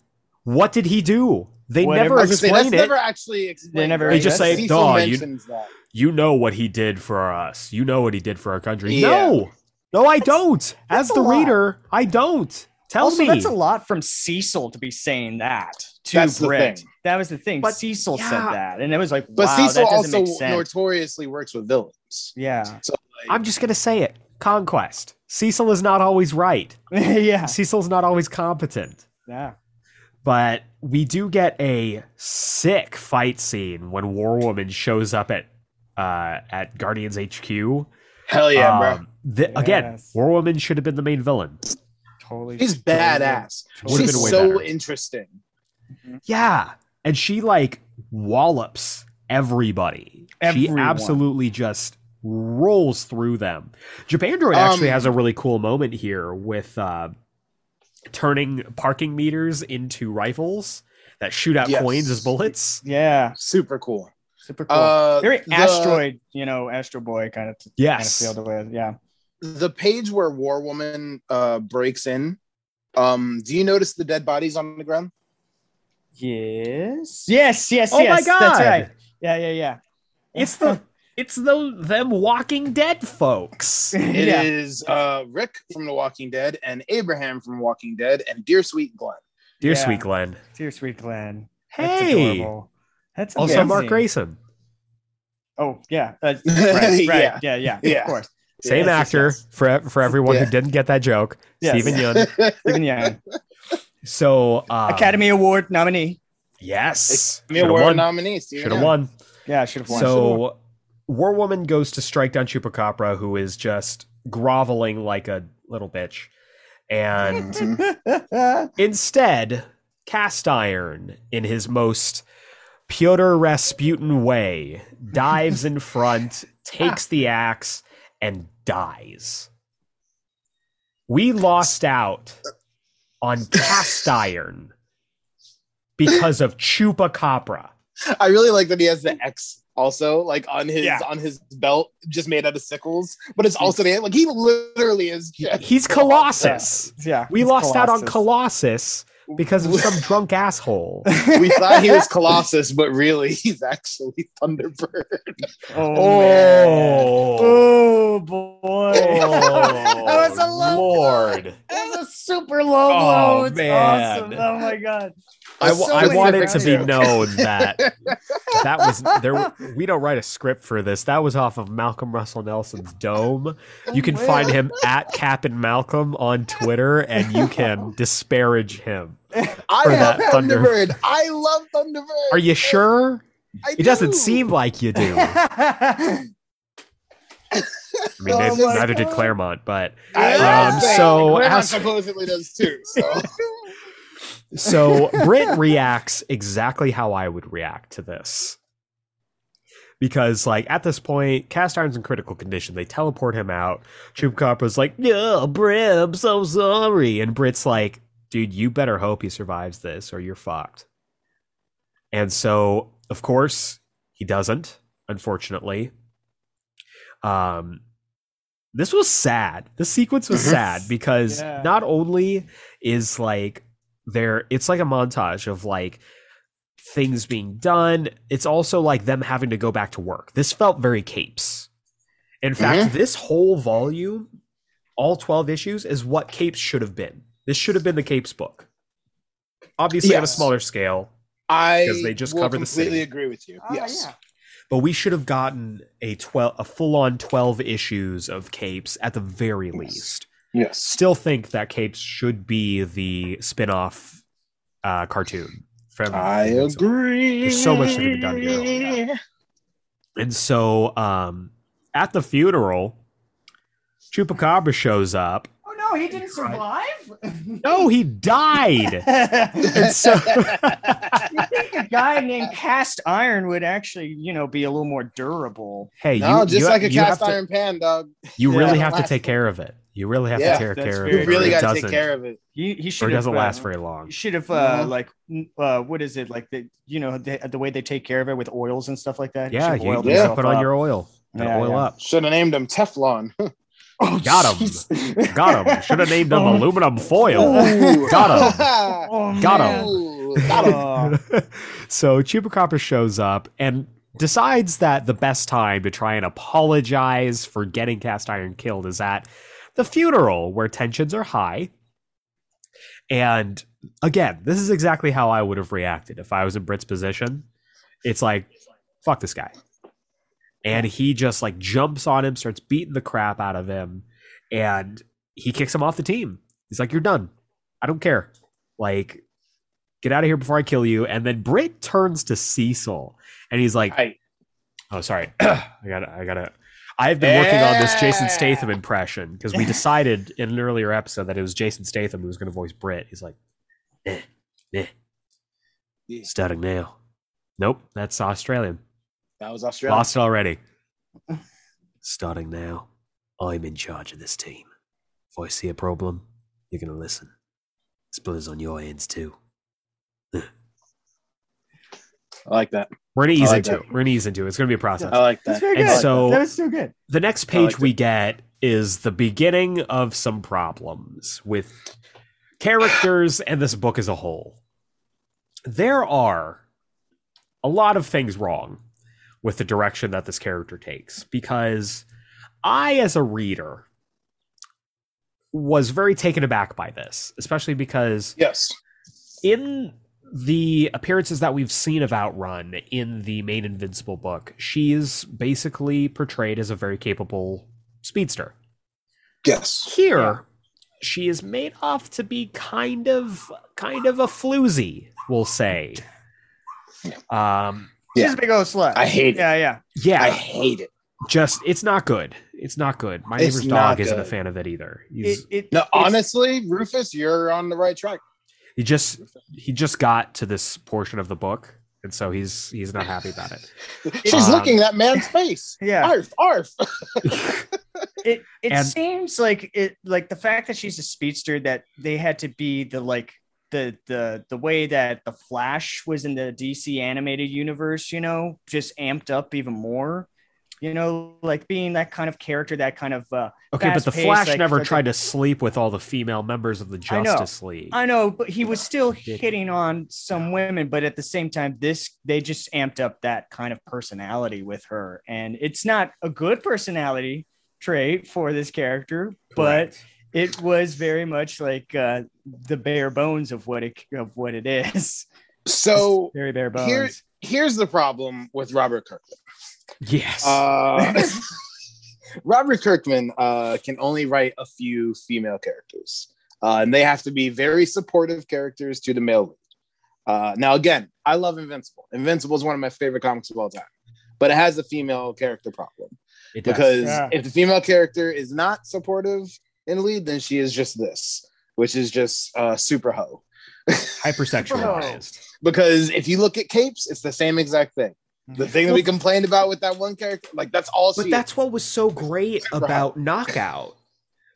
What did he do? They
Whatever-
never
I was say,
explain
that's
it.
never actually explained.
They never-
right?
They just
say,
Cecil
you-
that.
you know what he did for us. You know what he did for our country.
Yeah.
No, no, I don't. As
that's
the
a lot.
reader, I don't. Tell
also,
me.
that's a lot from Cecil to be saying that to
That's the
Britt.
thing.
That was the thing.
But,
Cecil
yeah.
said that, and it was like,
But
wow,
Cecil
that doesn't
also
make sense.
notoriously works with villains.
yeah,
So like,
I'm just gonna say it. Conquest. Cecil is not always right. [LAUGHS]
yeah,
Cecil's not always competent.
yeah.
But we do get a sick fight scene when War Woman shows up at uh, at Guardians HQ.
hell yeah, bro.
Um, th- Again, War Woman should have been the main villain.
Totally.
She's badass.
Would've
She's
been way
so
better.
interesting.
Yeah, and she like wallops everybody. She absolutely just rolls through them. Japan Droid actually
Um,
has a really cool moment here with uh, turning parking meters into rifles that shoot out
Yes.
coins as bullets.
Yeah,
Super cool.
super cool.
Uh,
Very
the-
asteroid, you know, Astro Boy kind of
Yes.
kind of feel with. Yeah.
The page where War Woman uh, breaks in. Um, do you notice the dead bodies on the ground?
Yes. Yes. Yes.
Oh my. God.
That's right. Yeah. Yeah. Yeah.
It's the [LAUGHS] it's the them Walking Dead folks. [LAUGHS]
It is
yeah.
uh, Rick from The Walking Dead and Abraham from Walking Dead and Dear Sweet Glenn.
Dear
Yeah.
sweet Glenn.
Dear sweet Glenn.
Hey.
adorable. That's
Also
amazing.
Mark Grayson.
Oh yeah. Uh, [LAUGHS] right. Right.
Yeah.
yeah. Yeah.
Yeah.
Of course.
Same
Yes, yes,
actor
yes.
for for everyone
Yeah.
who didn't get that joke.
Yes.
Steven Yeun. [LAUGHS]
Stephen Yang,
So um,
Academy Award nominee.
Yes.
Me
Should have
award
won.
nominee.
Should have won.
Yeah, should have won.
So War Woman goes to strike down Chupacabra, who is just groveling like a little bitch. And mm-hmm. [LAUGHS] instead, Cast Iron, in his most Pyotr Rasputin way, dives in front, takes the axe, and dies. We lost out on Cast Iron because of Chupacabra.
I really like that he has the X also like on his
Yeah.
on his belt, just made out of sickles. But it's also the like he literally is. Just,
He's [LAUGHS] Colossus.
yeah.
We
it's
lost out on
Colossus.
Colossus because of some [LAUGHS] drunk asshole.
we thought he was Colossus, but really he's actually Thunderbird.
Oh. Oh,
oh,
oh boy.
Oh,
that was a low
Lord.
blow. That was a super low
Oh,
blow. It's
man.
awesome. Oh my god.
I,
So
I
many
wanted to be known that [LAUGHS] that was there. We don't write a script for this. That was off of Malcolm Russell Nelson's Dome. Oh, you can find him at Captain Malcolm on Twitter, and you can disparage him.
I
that Thunder-
Thunderbird. I love Thunderbird.
Are you sure?
I
It doesn't seem like you do. [LAUGHS] I mean,
Oh
neither- neither did Claremont, but
I
Um,
so
Claremont
as-
supposedly does too. So [LAUGHS]
So Brit reacts exactly how I would react to this. Because, like, at this point, Cast Iron's in critical condition. They teleport him out. Chupacabra's like, Yeah, Brit, I'm so sorry. And Brit's like, Dude, you better hope he survives this or you're fucked. And so, of course, he doesn't, unfortunately. Um, this was sad. This sequence was [LAUGHS] sad because
Yeah.
not only is like there it's like a montage of like things being done it's also like them having to go back to work this felt very capes in fact this whole volume all 12 issues is what capes should have been this should have been the capes book obviously on a smaller scale
I
'Cause they just
will
cover the
completely
city.
agree with you.
Oh,
yes.
yeah.
but we should have gotten a 12 a full-on 12 issues of capes at the very least
Yes.
still think that capes should be the spin-off uh, cartoon from
I agree.
There's so much that could be done here. And so um, at the funeral, Chupacabra shows up.
Oh no, he didn't survive.
No, he died. [LAUGHS] So [LAUGHS]
you think a guy named Cast Iron would actually, you know, be a little more durable?
hey,
No,
you,
just
you,
like a
you
cast
have to-
iron pan, dog.
you
Yeah.
really have to take care of it. You really have
Yeah,
to take care of
very
it.
You really got to take
doesn't-
care of it.
He he
Or
should
it
have
doesn't
uh,
last very long.
Should have uh,
Mhm.
like uh, what is it like the you know the, the way they take care of it with oils and stuff like that.
Yeah,
should've
you, you
Yeah.
gotta put on your oil. Gotta
Yeah,
oil
yeah.
up.
Should have named him Teflon. [LAUGHS]
Oh,
Got him.
jeez.
Got him. Should have named him
Oh.
aluminum foil.
Ooh.
Got [LAUGHS]
Oh,
Got
man.
him.
Got him. [LAUGHS]
So Chupacabra shows up and decides that the best time to try and apologize for getting Cast Iron killed is at the funeral where tensions are high. And again, this is exactly how I would have reacted if I was in Brit's position. It's like, fuck this guy. And he just like jumps on him, starts beating the crap out of him, and he kicks him off the team. He's like, You're done. I don't care. Like, get out of here before I kill you. And then Brit turns to Cecil and he's like,
I-
Oh, sorry. [CLEARS THROAT] I gotta, I gotta. I've been working on this Jason Statham impression because we decided in an earlier episode that it was Jason Statham who was going to voice Brit. He's like, eh, eh.
Yeah.
Starting now. Nope, that's Australian.
That was Australia.
Lost it already. [LAUGHS] Starting now, I'm in charge of this team. If I see a problem, you're going to listen. Split is on your hands too.
I like that.
We're gonna ease
like
into
that.
it. We're gonna ease into it. It's gonna be a process.
I like
That's
that.
very
And
good.
so-
that was so good.
the next page
liked
we get is the beginning of some problems with characters and this book as a whole. There are a lot of things wrong with the direction that this character takes because I, as a reader, was very taken aback by this, especially because
Yes.
in the appearances that we've seen of Outrun in the main Invincible book, she's basically portrayed as a very capable speedster.
Yes.
Here,
Yeah.
she is made off to be kind of kind of a floozy, we'll say. [LAUGHS] Um
She's
Yeah.
a big old slut.
I hate it.
Yeah, yeah.
yeah.
I hate it.
just it's not good. It's not good. My
It's
neighbor's
not
dog isn't a fan of it either. He's
It, it,
No, honestly, Rufus, you're on the right track.
he just he just got to this portion of the book, and so he's he's not happy about it. [LAUGHS]
She's
Um,
looking that man's face. [LAUGHS]
yeah.
Arf, arf. [LAUGHS]
it it
And-
seems like it like the fact that she's a speedster that they had to be the like the the the way that the flash was in the dc animated universe you know just amped up even more you know like being that kind of character that kind of uh
Okay, but the
fast-paced,
Flash
like-
never tried to sleep with all the female members of the
I know.
Justice League.
I know, but he was still hitting on some women, but at the same time, this they just amped up that kind of personality with her. And it's not a good personality trait for this character, but
Correct.
It was very much like uh, the bare bones of what it of what it is.
So
Very bare bones.
Here- here's the problem with Robert Kirkman.
yes.
Uh, [LAUGHS] Robert Kirkman uh, can only write a few female characters, uh, and they have to be very supportive characters to the male lead. Uh, now, again, I love Invincible. Invincible is one of my favorite comics of all time, but it has a female character problem
it does.
because
Yeah.
if the female character is not supportive in lead, then she is just this, which is just uh, super hoe.
hypersexualized. [LAUGHS]
Because if you look at capes, it's the same exact thing. The thing that we complained about with that one character, like that's all she
But
is.
that's what was so great about Knockout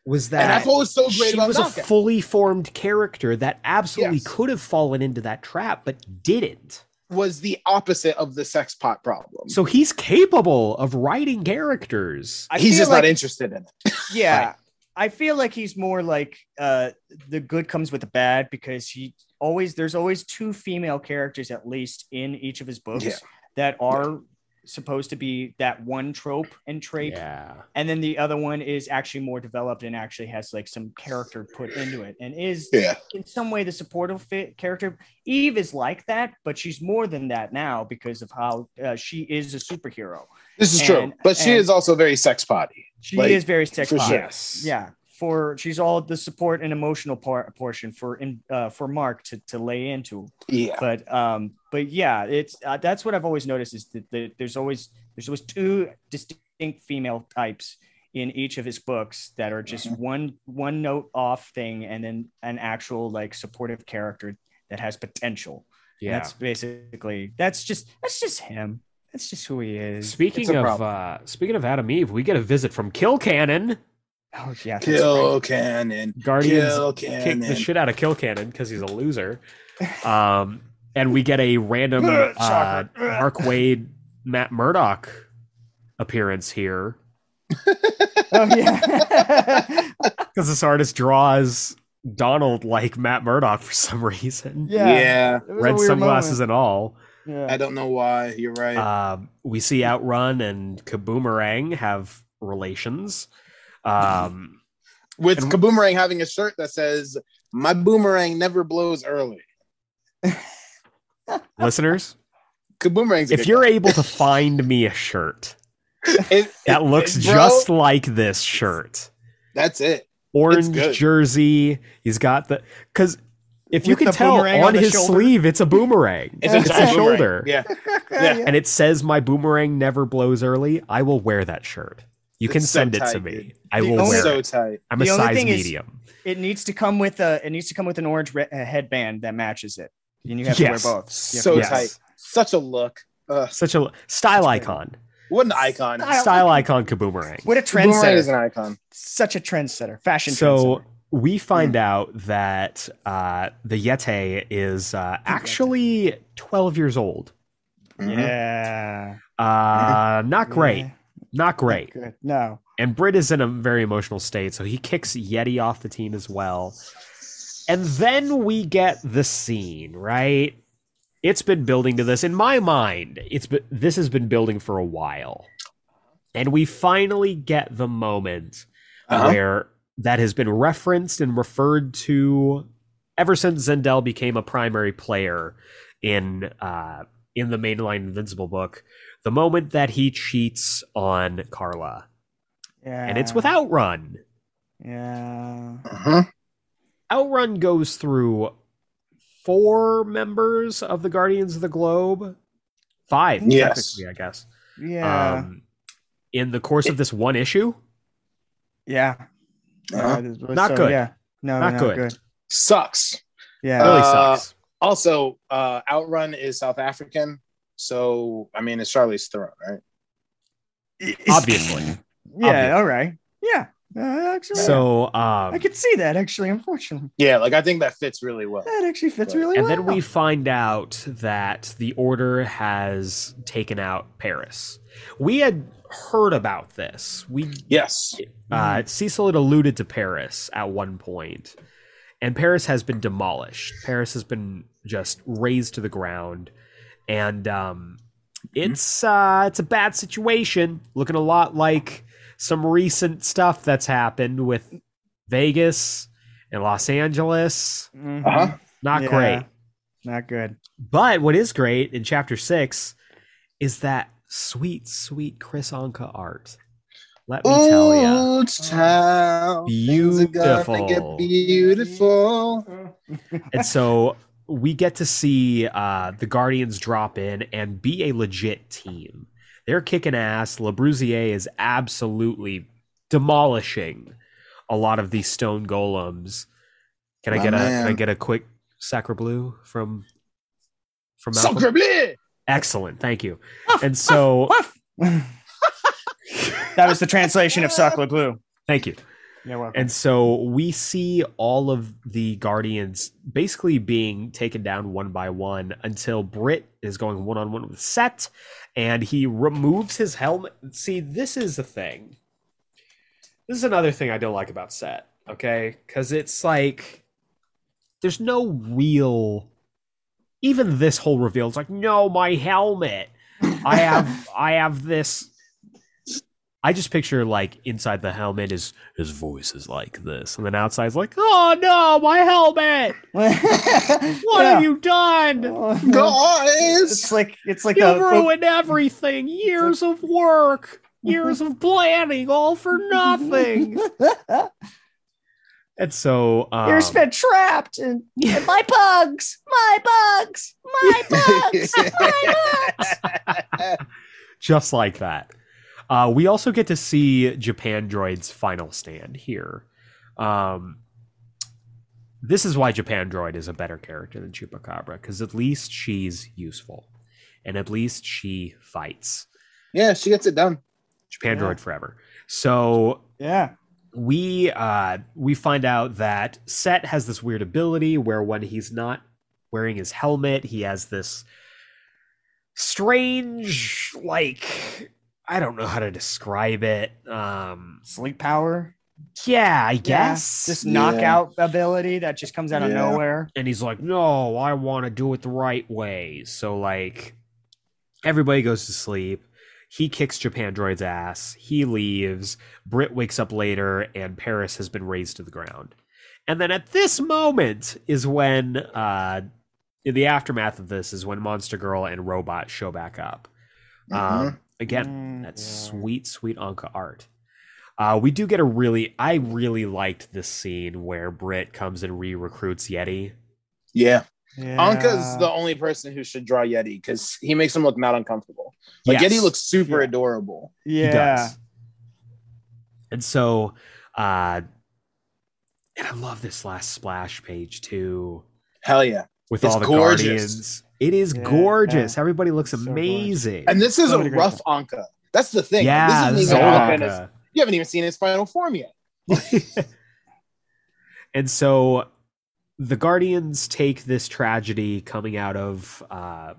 was that
and that's what was so great
she
about
was a fully formed character that absolutely
Yes.
could have fallen into that trap, but didn't.
was the opposite of the sex pot problem.
So he's capable of writing characters.
I
he's just
like-
not interested in it.
yeah [LAUGHS]
Right.
I feel like he's more like uh the good comes with the bad because he always there's always two female characters at least in each of his books
Yeah.
that are supposed to be that one trope and trait
Yeah.
and then the other one is actually more developed and actually has like some character put into it and is
Yeah.
in some way the supportive fit character eve is like that but she's more than that now because of how uh, she is a superhero
This is
And-
true. But she is also very sex potty.
she
Like,
is very sex
for
positive.
sure.
Yes.
yeah for she's all the support and emotional part portion for in uh, for mark to, to lay into
Yeah.
but um but yeah it's uh, that's what i've always noticed is that the, there's always there's always two distinct female types in each of his books that are just
Mm-hmm.
one one note off thing and then an actual like supportive character that has potential
Yeah.
that's basically that's just that's just him that's just who he is
Speaking of
problem.
uh speaking of Atom Eve, we get a visit from Kill Cannon.
Oh yeah
Kill
right.
Cannon.
Guardians
Kill
kick the shit out of Killcannon because he's a loser. Um, and we get a random [LAUGHS] uh, Mark Waid, Matt Murdock appearance here [LAUGHS]
oh yeah [LAUGHS]
because this artist draws Donald like Matt Murdock for some reason.
yeah,
Yeah.
It was a
Red sunglasses
moment.
and all.
Yeah.
I don't know why. You're right.
Um, we see Outrun and Kaboomerang have relations. Um,
With
and-
Kaboomerang having a shirt that says, My boomerang never blows early. [LAUGHS]
listeners,
Kaboomerang's
if you're
guy.
able to find me a shirt [LAUGHS]
It-
that
it-
looks
bro,
just like this shirt,
That's it.
orange
good.
jersey, he's got the because if you
With
can tell on,
on
his
shoulder?
sleeve, it's a boomerang.
It's,
It's,
a
a
giant boomerang.
shoulder.
Yeah. [LAUGHS] Yeah.
and it says my boomerang never blows early. I will wear that shirt. You can
so
send it to me.
dude.
I
The
will
only-
wear
so
it.
tight.
I'm a
The only
size medium.
It needs to come with a. It needs to come with an orange re- uh, headband that matches it. And you have
Yes.
to wear both. You
So
Yes.
tight. Such a look. Ugh,
Such a style icon.
what an icon.
Style.
Style icon Kaboomerang.
What a
Boomerang is
trendsetter!
an icon.
Such a trendsetter, fashion
So
trendsetter.
we find out that uh, the Yeti is uh, actually 12 years old.
Yeah,
Uh, not great.
Yeah.
Not great.
Good. No.
And Brit is in a very emotional state, so he kicks Yeti off the team as well. And then we get the scene, right? It's been building to this. In my mind, it's been, this has been building for a while. And we finally get the moment
Uh-huh.
where that has been referenced and referred to ever since Zandale became a primary player in uh, in the mainline Invincible book. The moment that he cheats on Carla,
Yeah.
and it's with Outrun.
Yeah.
Uh-huh.
Outrun goes through four members of the Guardians of the Globe, five
Yes.
technically, I guess.
Yeah.
Um, in the course of this one issue.
Yeah.
Uh-huh.
Uh, this was-
Not good.
Yeah. No,
Not
not,
good.
good.
Sucks.
Yeah.
Really
Uh,
sucks.
Also, uh, Outrun is South African, so I mean, it's Charlize Theron, right?
Obviously.
Yeah.
Obvious.
All right. Yeah. Uh, actually,
So
I
um
could see that actually. Unfortunately,
Yeah, like I think that fits really well.
that actually fits
Right.
really
and
well.
And then we find out that the order has taken out Paris. We had heard about this. We
Yes.
uh, Cecil had alluded to Paris at one point, and Paris has been demolished. Paris has been just razed to the ground, and um, it's uh, it's a bad situation. Looking a lot like some recent stuff that's happened with Vegas and Los Angeles.
Mhm.
Uh huh.
Not
Yeah.
great.
Not good.
But what is great in chapter six is that sweet, sweet Kris Anka art. Let me tell you.
Old town. things are gonna
Beautiful.
get beautiful.
And so we get to see uh, the Guardians drop in and be a legit team. They're kicking ass. Le Brusier is absolutely demolishing a lot of these stone golems. Can I
My
get a can I get a quick sacre bleu from from
Sacre bleu!
Excellent, thank you. And so [LAUGHS] [LAUGHS]
that was the translation of Sacre Blue.
thank you. And so we see all of the Guardians basically being taken down one by one until Brit is going one on one with Set and he removes his helmet. See, this is the thing. This is another thing I don't like about Set, okay? Because it's like there's no real. Even this whole reveal is like, no, my helmet. I have, I have this. I just picture like inside the helmet is his voice is like this, and then outside outside's like, oh no, my helmet! [LAUGHS] What have you done? [LAUGHS]
Guys!
It's like it's like
You
a,
ruined everything. Years of work, years of planning, all for nothing. [LAUGHS] And so, um,
You're spent trapped in, in my bugs, my bugs, my bugs, my bugs.
just like that. Uh, we also get to see Japandroid's final stand here. Um, this is why Japandroid is a better character than Chupacabra because at least she's useful, and at least she fights.
yeah, she gets it done.
Japan
Yeah.
Droid forever. So
Yeah.
we uh we find out that Set has this weird ability where when he's not wearing his helmet, he has this strange like I don't know how to describe it. Um
Sleep power.
yeah, I
Yeah.
guess.
This
Yeah.
knockout ability that just comes out of
Yeah.
nowhere.
and he's like, "No, I want to do it the right way." So like everybody goes to sleep. He kicks Japandroid's ass. He leaves. Brit wakes up later, and Paris has been razed to the ground. And then at this moment is when, uh, in the aftermath of this, is when Monster Girl and Robot show back up. Um, again,
Mm,
that
yeah.
sweet, sweet Anka art. Uh, we do get a really, I really liked this scene where Brit comes and re-recruits Yeti.
Yeah.
Yeah.
Anka's the only person who should draw Yeti because he makes him look not uncomfortable. Like
Yes.
Yeti looks super
Yeah.
adorable.
yeah.
He does. And so, uh, and I love this last splash page too,
Hell yeah.
with
It's
all the
gorgeous.
guardians. It is
Yeah,
gorgeous.
yeah.
Everybody looks
So gorgeous.
amazing.
And this is
So
a
many great
rough Anka. That's the thing.
yeah,
this
this
isn't
is
even
all
Anka
Anka.
you haven't even seen his final form yet. [LAUGHS]
and so the guardians take this tragedy coming out of uh,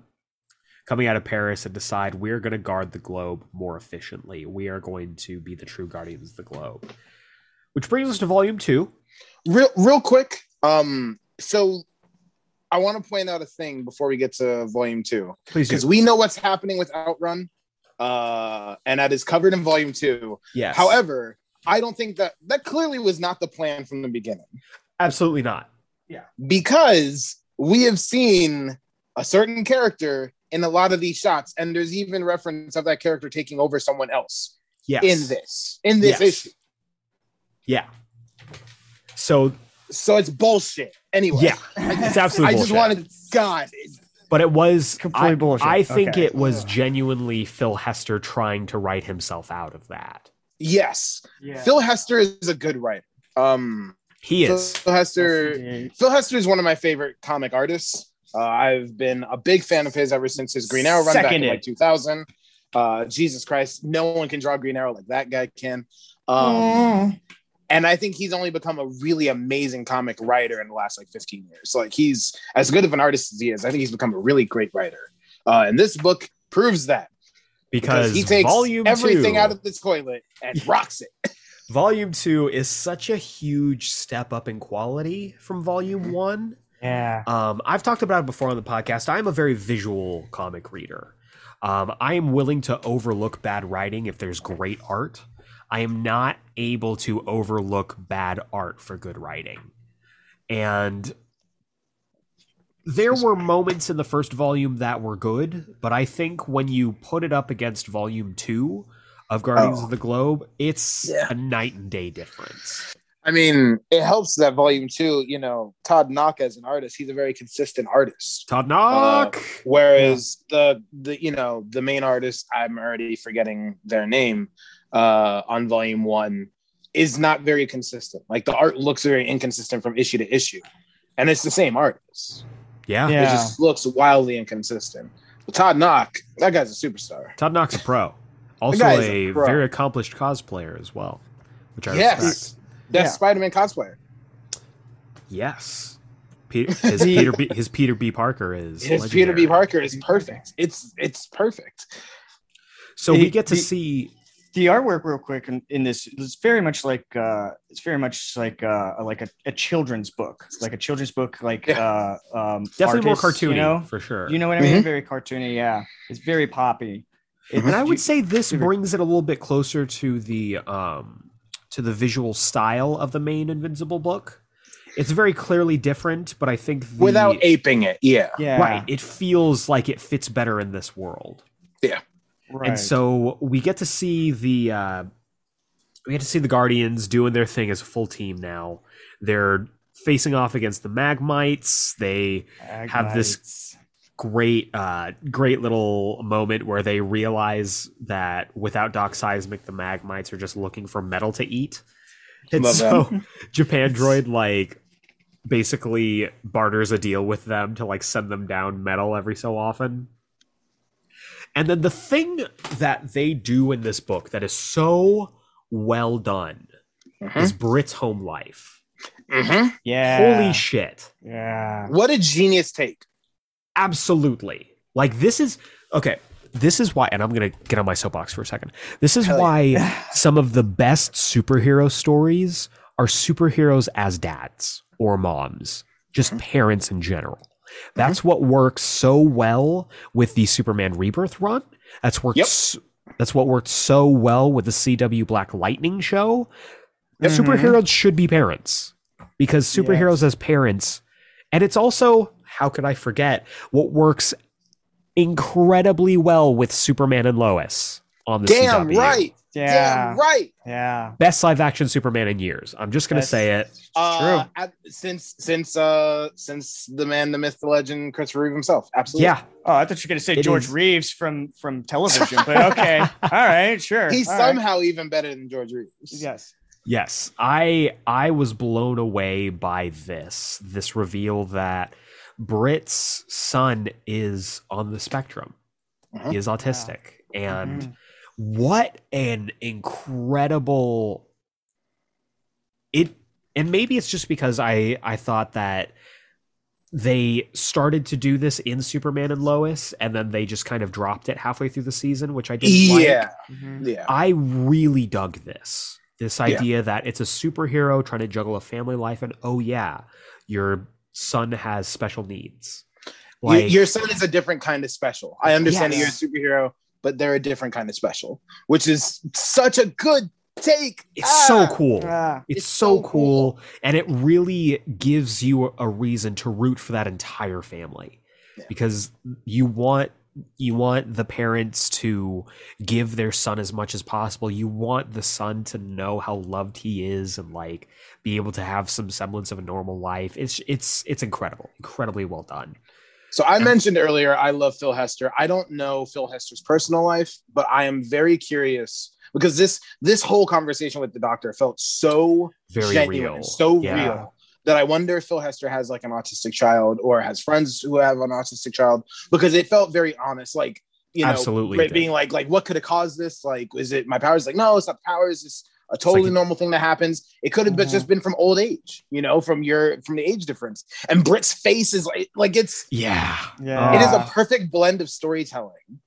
coming out of paris and decide we're going to guard the globe more efficiently we are going to be the true guardians of the globe which brings us to volume two
Real real quick. Um, so I want to point out a thing before we get to volume two.
please
Because we know what's happening with Outrun. Uh, and that is covered in volume two.
yes
However, I don't think that that clearly was not the plan from the beginning.
absolutely not Yeah.
because we have seen a certain character in a lot of these shots, and there's even reference of that character taking over someone else
yes
in this in this
Yes.
issue.
yeah so
So it's bullshit. Anyway,
yeah
I
it's
just,
absolutely [LAUGHS]
I just
bullshit.
wanted God.
But it was
Complete
I,
bullshit.
I think
Okay.
it was genuinely Phil Hester trying to write himself out of that.
Yes,
Yeah.
Phil Hester is a good writer. Um,
He is.
Phil
is.
Hester. Phil Hester is one of my favorite comic artists. Uh, I've been a big fan of his ever since his Green Arrow run back in like 2000. Uh, Jesus Christ, no one can draw Green Arrow like that guy can. Um,
Mm.
And I think he's only become a really amazing comic writer in the last like 15 years. Like he's as good of an artist as he is. I think he's become a really great writer. Uh, and this book proves that
Because
he takes
volume
everything
two,
out of the toilet and [LAUGHS] rocks it.
volume two is such a huge step up in quality from volume one.
Yeah.
Um, I've talked about it before on the podcast. I'm a very visual comic reader. Um, I am willing to overlook bad writing if there's great art. I am not able to overlook bad art for good writing. And there were moments in the first volume that were good, but I think when you put it up against volume two of Guardians
Oh.
of the Globe, it's
Yeah.
a night and day difference.
I mean, it helps that volume two, you know, Todd Nauck as an artist, he's a very consistent artist.
Todd Nauck.
Uh, whereas the the you know the main artist, I'm already forgetting their name, uh, on volume one, is not very consistent. Like the art looks very inconsistent from issue to issue, and it's the same artist.
yeah.
Yeah.
It just looks wildly inconsistent. But Todd Nauck, that guy's a superstar.
Todd Nauck's a pro. [LAUGHS] Also a,
a pro.
very accomplished cosplayer as well, which I
Yes,
respect.
that's
Yeah.
Spider-Man cosplayer.
Yes. Peter, [LAUGHS] his Peter B, his Peter B. Parker is
His Peter B. Parker is perfect. It's it's perfect.
So
The-
we get to
the-
see
the artwork real quick in, in this is very much like uh it's very much like uh like a, a children's book like a children's book like uh um
definitely more
artists,
cartoony
you know?
for sure.
you know what i mean? Very cartoony yeah. It's very poppy. It's-
and I would
you-
say this
you-
brings it a little bit closer to the um to the visual style of the main Invincible book. It's very clearly different, but I think the,
Without aping it, yeah.
yeah.
Right, it feels like it fits better in this world.
Right.
And so we get to see the uh, we get to see the Guardians doing their thing as a full team now. They're facing off against the Magmites. They have this- great uh great little moment where they realize that without Doc Seismic the Magmites are just looking for metal to eat. And
Love
so [LAUGHS] Japandroid like basically barters a deal with them to like send them down metal every so often. And then the thing that they do in this book that is so well done
Mhm.
is Brit's home life.
Mhm.
yeah
Holy shit.
yeah
What a genius take.
Absolutely. Like this is okay. This is why, and I'm gonna get on my soapbox for a second. This is
Hell
why [SIGHS] some of the best superhero stories are superheroes as dads or moms, just parents in general. That's what works so well with the Superman Rebirth run. That's worked.
Yep.
That's what worked so well with the CW Black Lightning show.
Mhm.
Superheroes should be parents because superheroes as parents, and it's also how could I forget what works incredibly well with Superman and Lois on the
Damn
CW.
right.
Yeah
Damn right.
yeah
Best live action Superman in years. I'm just gonna
That's-
say it.
Uh,
True.
at- since since uh since the man, the myth, the legend, Christopher Reeve himself. Absolutely.
Yeah,
oh i thought you were gonna say
It
george
is-
reeves from from television [LAUGHS] but okay all right sure
He's
all right.
somehow even better than George Reeves.
yes
yes. I I was blown away by this this reveal that Brit's son is on the spectrum.
Mhm.
He is autistic, and
Mhm.
What an incredible it and maybe it's just because i i thought that they started to do this in superman and lois and then they just kind of dropped it halfway through the season which i didn't like
Yeah.
Mhm.
Yeah.
i really dug this this idea that it's a superhero trying to juggle a family life and oh yeah your son has special needs
Y- your son is a different kind of special. I understand that
Yes.
you're a superhero, but they're a different kind of special, which is such a good take.
it's
Ah!
so cool
Ah.
it's,
It's
so,
so
cool,
cool.
and it really gives you a, a reason to root for that entire family
Yeah.
because you want you want the parents to give their son as much as possible you want the son to know how loved he is and like be able to have some semblance of a normal life it's it's it's incredible incredibly well done
So I mentioned earlier, I love Phil Hester. I don't know Phil Hester's personal life, but I am very curious because this this whole conversation with the doctor felt so
Very
genuine,
real.
so
Yeah.
real that I wonder if Phil Hester has like an autistic child or has friends who have an autistic child because it felt very honest. Like you know,
Absolutely
being like, like what could have caused this? Like, is it my powers? Like, no, it's not powers. It's a totally
like-
normal thing that happens. It could have been just been from old age, you know, from your from the age difference. And Brit's face is like, like it's
Yeah.
Yeah.
it is a perfect blend of storytelling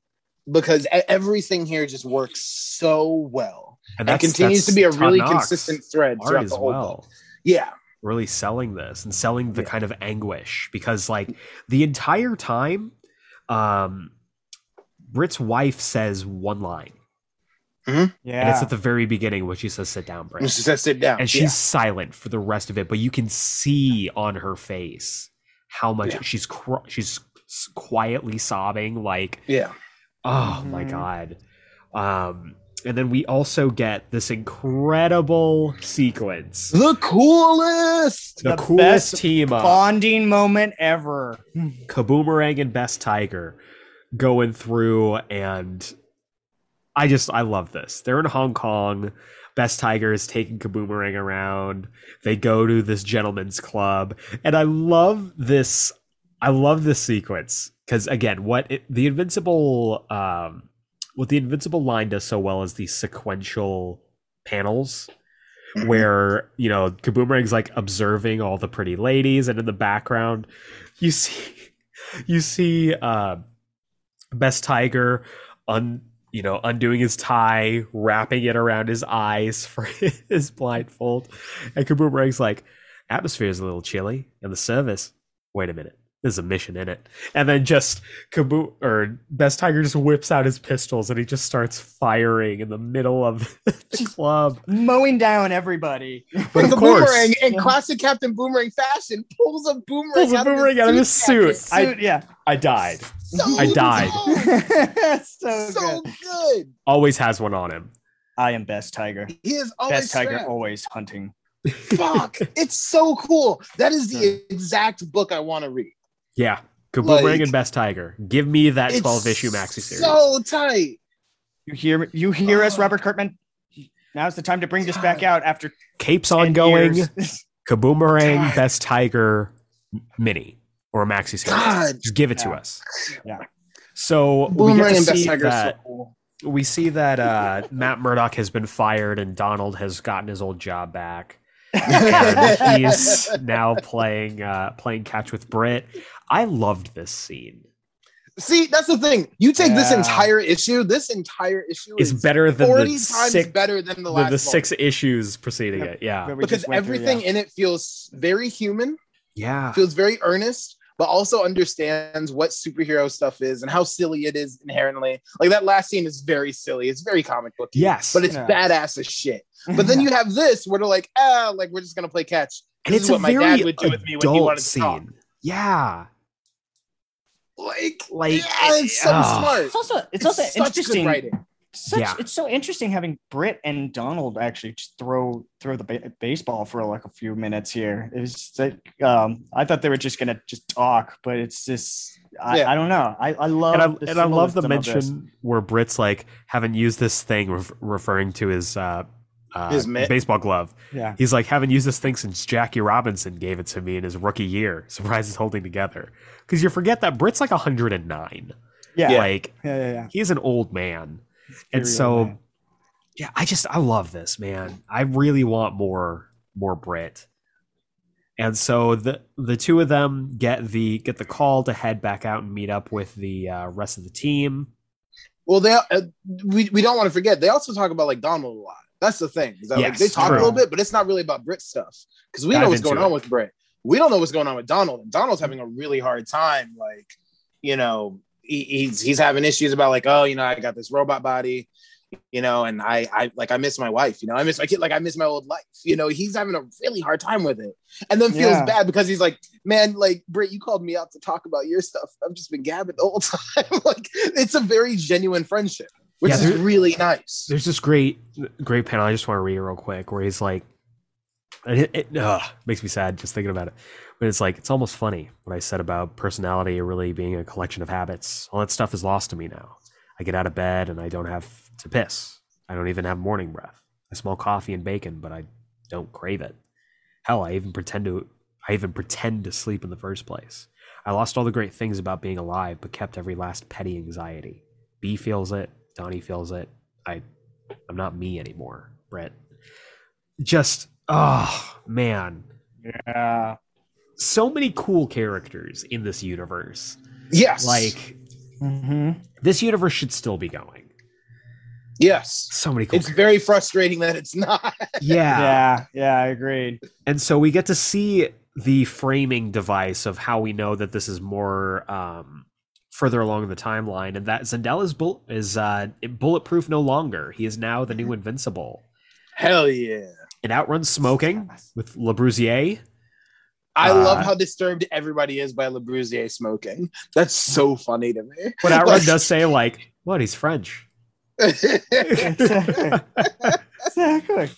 because everything here just works so well
And
and continues to be a really
Knox
consistent thread throughout
as
the whole
well.
book. Yeah,
Really selling this and selling the
Yeah.
kind of anguish because like the entire time, um, Brit's wife says one line,
yeah.
and it's at the very beginning when she says, "Sit down, Brit,"
and she says, "Sit down."
and she's
Yeah.
silent for the rest of it, but you can see on her face how much
Yeah.
she's cr- she's quietly sobbing, like
yeah.
Oh my
Mhm.
god. Um and then we also get this incredible sequence.
the coolest.
The,
The
coolest
best
team up.
bonding moment ever.
Kaboomerang and Best Tiger going through and I just I love this. They're in Hong Kong. Best Tiger is taking Kaboomerang around. They go to this gentleman's club and I love this I love this sequence cuz again, what it, the invincible um what the invincible line does so well is these sequential panels where you know Kaboomerang's like observing all the pretty ladies, and in the background, you see [LAUGHS] you see uh, Best Tiger un you know undoing his tie, wrapping it around his eyes [LAUGHS] for his blindfold, and Kaboomerang's like, "Atmosphere is a little chilly, and the service. Wait a minute." There's a mission in it, and then just Kaboo or Best Tiger just whips out his pistols and he just starts firing in the middle of the club.
Mowing down everybody.
But of course,
boomerang in classic Captain Boomerang fashion pulls a boomerang,
Pulls a
out,
boomerang
of
out of
his
his
suit.
suit. I-
yeah.
I died.
So
I died.
dope. [LAUGHS]
so,
so
good.
good.
Always has one on him.
I am best tiger.
He is always
Best tiger
strapped.
always hunting.
Fuck, [LAUGHS] it's so cool. That is the exact book I want to read.
Yeah. Kaboomerang
Like-
and Best Tiger. Give me that 12 issue maxi series.
So tight.
You hear you hear us,
Oh.
Robert Kirkman? Now's the time to bring this back out after
Capes ongoing. [LAUGHS] Kaboomerang,
God.
Best Tiger, mini or maxi series.
God.
Just give it to us.
Yeah.
So we get
Boomerang
to
and Best
see
Tiger. is so
that
cool.
we see that uh, [LAUGHS] Matt Murdock has been fired and Donald has gotten his old job back. [LAUGHS] and he's now playing uh, playing catch with Brit. I loved this scene.
See, that's the thing. You take this entire issue. This entire issue
It's
is
better than
forty
the
times
six,
better than the
the,
last
the six issues preceding
Yep.
it. Yeah,
because
just went through,
everything
yeah.
in it feels very human,
yeah,
feels very earnest, but also understands what superhero stuff is and how silly it is inherently. Like that last scene is very silly. It's very comic book.
yes.
But it's
Yeah.
badass as shit. [LAUGHS] But then you have this where they're like, ah, like we're just gonna play catch.
and
This
it's
is what
a
my
very
dad would do with me when he
adult
wanted to talk.
scene. Yeah,
Like,
like
yeah, it's so
ah.
smart.
it's also it's, also
such good
interesting.
Writing.
Such,
Yeah.
It's so interesting having Brit and Donald actually just throw throw the ba- baseball for like a few minutes here. It was like um, I thought they were just gonna just talk, but it's just I,
Yeah.
I don't know. I, I love
and I,
the
and I love the
symbolism of this.
mention where Brit's like haven't used this thing, ref- referring to his uh, uh,
His mitt?
baseball glove.
Yeah,
He's like, haven't used this thing since Jackie Robinson gave it to me in his rookie year. [LAUGHS] Surprised it's holding together. Because you forget that Brit's like 109.
yeah,
Yeah.
Like,
yeah, yeah. yeah.
he's an old man.
Very
and so,
man.
yeah, I just, I love this, man. I really want more, more Brit. And so the the two of them get the get the call to head back out and meet up with the uh, rest of the team.
Well, they uh, we, we don't want to forget they also talk about like Donald a lot. That's the thing. is that, like, they talk
true.
a little bit, but it's not really about Brit stuff because we know what's going
it.
on with Brit. We don't know what's going on with Donald. And Donald's having a really hard time. Like, you know, he, he's he's having issues about like, oh, you know, I got this robot body, you know, and I I like I miss my wife, you know, I miss my kid, like I miss my old life. You know, he's having a really hard time with it, and then feels
Yeah.
bad because he's like, man, like Brit, you called me out to talk about your stuff. I've just been gabbing the whole [LAUGHS] time. like, it's a very genuine friendship, which
Yeah,
is really nice.
There's this great great panel. I just want to read it real quick where he's like, it, it makes me sad just thinking about it. But it's like it's almost funny what I said about personality really being a collection of habits. All that stuff is lost to me now. I get out of bed and I don't have to piss. I don't even have morning breath. I smell coffee and bacon, but I don't crave it. Hell, I even pretend to I even pretend to sleep in the first place. I lost all the great things about being alive, but kept every last petty anxiety. B feels it, Donnie feels it. I I'm not me anymore, Brett. Just oh man.
Yeah.
So many cool characters in this universe.
Yes.
Like
hmm
this universe should still be going.
yes.
So many cool
It's very frustrating that it's not. [LAUGHS]
yeah.
Yeah. Yeah. I agreed.
And so we get to see the framing device of how we know that this is more um, further along the timeline, and that Zandale is bull- is uh, bulletproof no longer. He is now the new Invincible.
Hell yeah.
It outruns smoking with Le Brusier.
I
Uh,
love how disturbed everybody is by Le Brusier smoking. That's so funny to me.
But Outrun
Like-
does say like, "What? He's French."
exactly. exactly.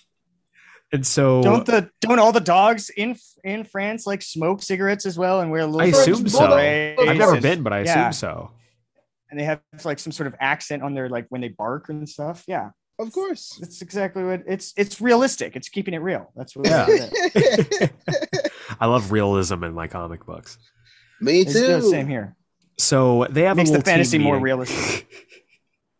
And so
Don't the don't all the dogs in in France like smoke cigarettes as well and wear a little
I assume
so.
I've never
and-
been, but I
yeah.
assume so.
and they have like some sort of accent on their like when they bark and stuff. Yeah,
of course.
that's exactly what it's. It's realistic. It's keeping it real. That's what.
Yeah. [LAUGHS] I love realism in my comic books.
Me
It's the
too.
same here.
So they have
Makes
a
the
little team
fantasy more
meeting.
realistic. [LAUGHS]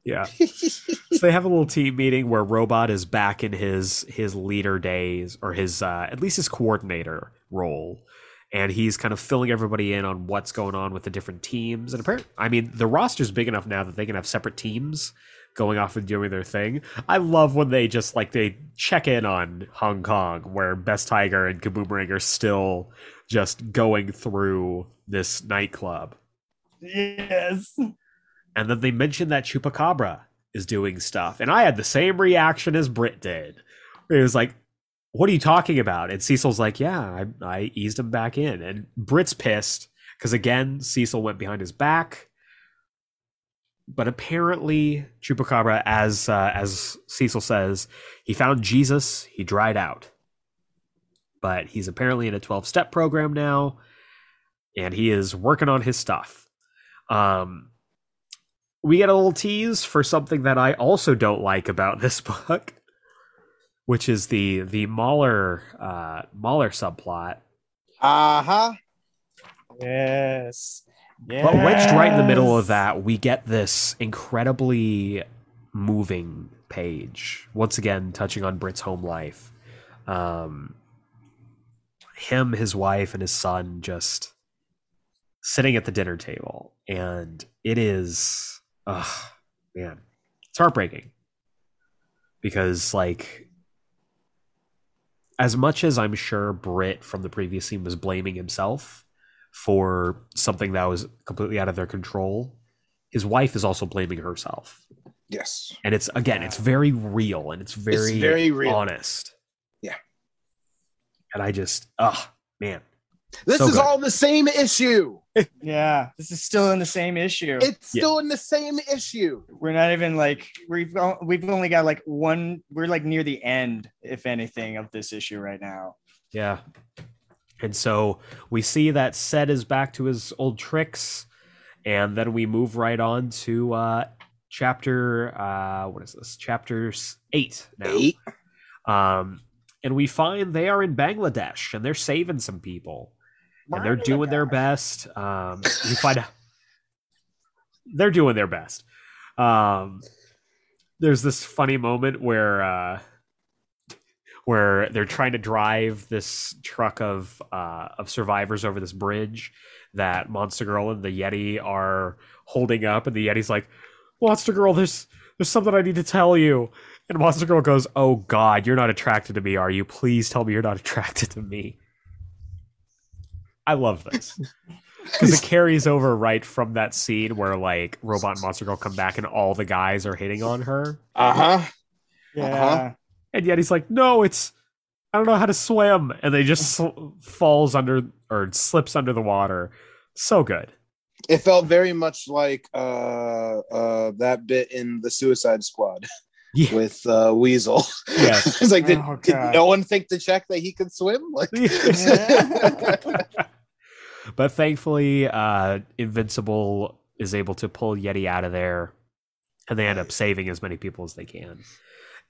Yeah. so they have a little team meeting where Robot is back in his his leader days or his uh, at least his coordinator role, and he's kind of filling everybody in on what's going on with the different teams. And apparently, I mean, the roster's big enough now that they can have separate teams going off and doing their thing. I love when they just like they check in on Hong Kong, where Best Tiger and Kaboomerang are still just going through this nightclub.
Yes.
And then they mentioned that Chupacabra is doing stuff. And I had the same reaction as Brit did. It was like, what are you talking about? And Cecil's like, yeah, I, I eased him back in. And Brit's pissed because, again, Cecil went behind his back. But apparently, Chupacabra, as uh, as Cecil says, he found Jesus. He dried out, but he's apparently in a twelve step program now, and he is working on his stuff. Um, we get a little tease for something that I also don't like about this [LAUGHS] book, which is the the Mahler uh, Mahler subplot.
Uh huh.
Yes.
But wedged right in the middle of that, we get this incredibly moving page. Once again, touching on Brit's home life. Um, him, his wife, and his son just sitting at the dinner table. And it is, ugh, man, it's heartbreaking. Because, like, as much as I'm sure Brit from the previous scene was blaming himself for something that was completely out of their control, his wife is also blaming herself.
Yes.
And it's again, it's very real and it's very,
very real.
honest.
Yeah.
And I just, oh man,
This
So
is
good.
all the same issue. [LAUGHS]
Yeah, this is still in the same issue.
It's
Yeah.
still in the same issue.
we're not even like we've we've only got like one. We're like near the end, if anything, of this issue right now.
yeah. And so we see that Seth is back to his old tricks, and then we move right on to uh chapter uh what is this? Chapter eight now.
Eight.
Um, and we find they are in Bangladesh and they're saving some people and they're doing their best. Um, we find out [LAUGHS] they're doing their best. Um, there's this funny moment where uh, where they're trying to drive this truck of uh, of survivors over this bridge that Monster Girl and the Yeti are holding up, and the Yeti's like, "Monster Girl, there's there's something I need to tell you." And Monster Girl goes, "Oh God, you're not attracted to me, are you? Please tell me you're not [LAUGHS] attracted to me." I love this [LAUGHS] because it carries over right from that scene where like Robot and Monster Girl come back and all the guys are hitting on her,
Uh huh.
Yeah,
Uh-huh.
And yet he's like, "No, it's I don't know how to swim," and they just sl- falls under or slips under the water. So good.
It felt very much like uh, uh, that bit in the Suicide Squad
Yeah. [LAUGHS]
with uh, Weasel.
Yeah, [LAUGHS]
it's like, did,
Oh,
did no one think to check that he could swim? [LAUGHS] Like,
but thankfully, uh, Invincible is able to pull Yeti out of there, and they end up saving as many people as they can.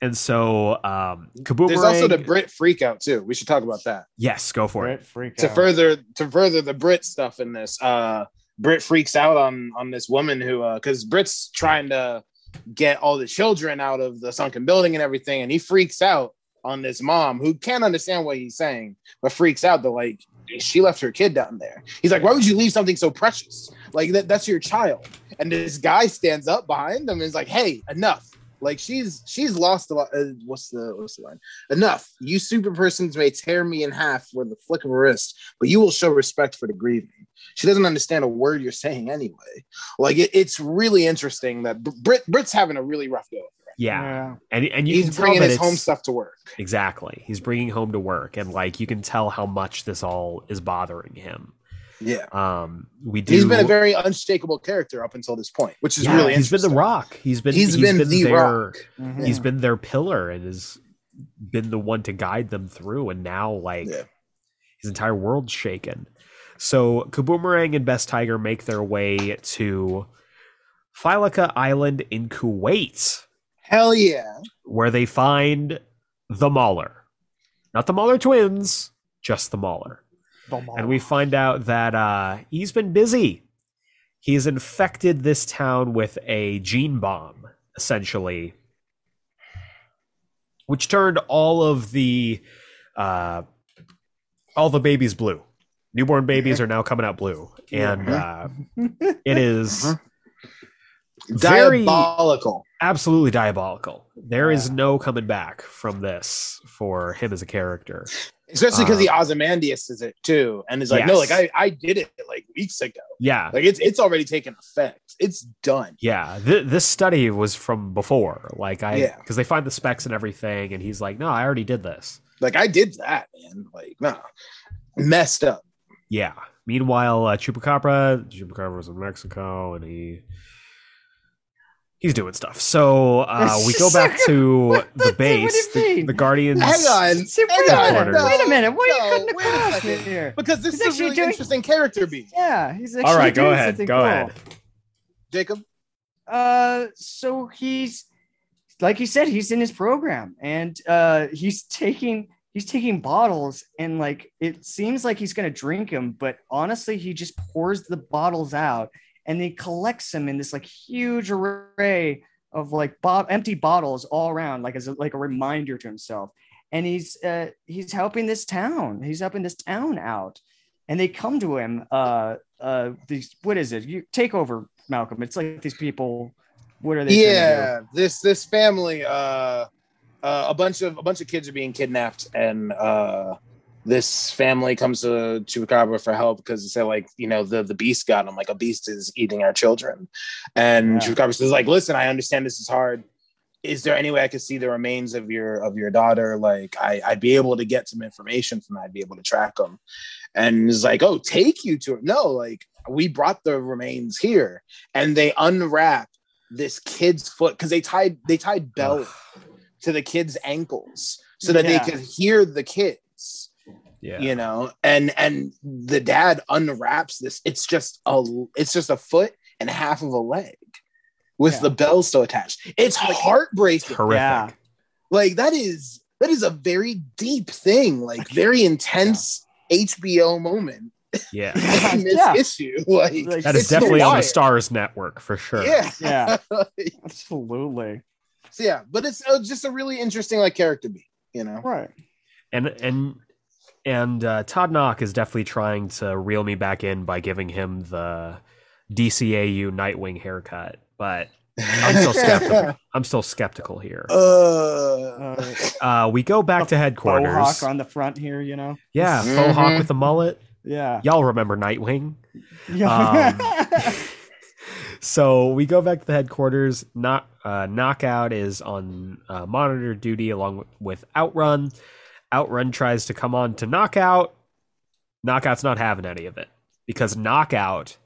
And so, um, Kaboomerang.
there's also the Brit freak out too. We should talk about that.
yes, go for it.
Freak
to
out.
further to further the Brit stuff in this. Uh Brit freaks out on on this woman who uh because Brit's trying to get all the children out of the sunken building and everything, and he freaks out on this mom who can't understand what he's saying, but freaks out that like she left her kid down there. He's like, why would you leave something so precious? Like that that's your child. And this guy stands up behind them and is like, hey, enough. Like she's she's lost a lot. Uh, what's the what's the line? Enough. You super persons may tear me in half with the flick of a wrist, but you will show respect for the grieving. She doesn't understand a word you're saying anyway. Like it, it's really interesting that Brit Brit's having a really rough go. of it.
Yeah, and and you
He's
can tell
bringing
that
his home stuff to work.
Exactly, he's bringing home to work, and like you can tell how much this all is bothering him.
Yeah.
Um, we do.
He's been a very unshakable character up until this point, which is
yeah,
really
he's been the rock. He's been
He's been the
their,
rock.
Mhm.
He's been their pillar and has been the one to guide them through. And now, like
Yeah.
his entire world's shaken. So Kaboomerang and Best Tiger make their way to Phylaka Island in Kuwait,
Hell yeah.
where they find the Mauler, not the Mauler twins, just the Mauler. And we find out that uh, he's been busy. He's infected this town with a gene bomb, essentially, which turned all of the uh, all the babies blue. Newborn babies are now coming out blue, and uh, it is
Mhm.
very
Diabolical.
Absolutely diabolical. There is
Yeah.
no coming back from this for him as a character.
Especially because
Um,
the Ozymandias is it too. And is like, no, like I, I did it like weeks ago.
Yeah,
Like it's it's already taken effect. It's done.
Yeah, th- this study was from before. Like I,
Yeah.
because they find the specs and everything, and he's like, "No, I already did this."
Like I did that, man. Like, nah. Messed up.
Yeah. Meanwhile, uh, Chupacabra, Chupacabra was in Mexico, and he he's doing stuff. So uh, we go back to [LAUGHS] the
What do you
base, the, the Guardians.
Hang on.
See,
Hang
wait, a
on.
minute,
No,
wait a minute. What are you cutting
wait a
across here?
Because this
He's
is a really
doing-
interesting character beat.
Yeah, he's actually
All right, go
doing
ahead. Go
cool.
ahead.
Jacob.
Uh, so he's like he said, he's in his program, and uh, he's taking he's taking bottles, and like it seems like he's gonna drink them, but honestly, he just pours the bottles out, and he collects them in this like huge array of like bo- empty bottles all around, like as a, like a reminder to himself. And he's uh, he's helping this town. He's helping this town out, and they come to him. Uh, uh, these what is it? You take over, Malcolm. It's like these people. What are they? trying to do?
Yeah, this this family, uh, uh, a bunch of a bunch of kids are being kidnapped, and uh, this family comes to Chupacabra for help because they say like, you know, the the beast got them. Like a beast is eating our children, and
Yeah.
Chupacabra says like, listen, I understand this is hard. Is there any way I could see the remains of your of your daughter? Like, I I'd be able to get some information from that. I'd be able to track them. And it's like, oh, take you to her. No, like we brought the remains here, and they unwrap this kid's foot because they tied they tied belt to the kid's ankles so that
Yeah.
they could hear the kids
Yeah.
you know and and the dad unwraps this it's just a it's just a foot and half of a leg with
Yeah.
the bell still attached it's
It's
heartbreaking
horrific.
Yeah.
like that is that is a very deep thing like very intense hbo moment
Yeah. [LAUGHS]
this
Yeah.
issue like
Like,
That is
it's The
definitely on the Starz Network for sure.
yeah [LAUGHS]
Yeah. [LAUGHS] Absolutely.
so yeah but it's uh, just a really interesting like character beat you know
Right.
and and and uh, Todd Nauck is definitely trying to reel me back in by giving him the DCAU Nightwing haircut, but I'm still [LAUGHS] skeptical. I'm still skeptical here.
Uh,
Uh,
Uh, we go back to headquarters.
Mohawk on the front here, you know.
Yeah,
Mhm.
faux hawk with the mullet.
Yeah.
Y'all remember Nightwing?
Yeah. [LAUGHS]
So we go back to the headquarters. Not uh, knockout is on uh, monitor duty along with Outrun. Outrun tries to come on to Knockout. Knockout's not having any of it because Knockout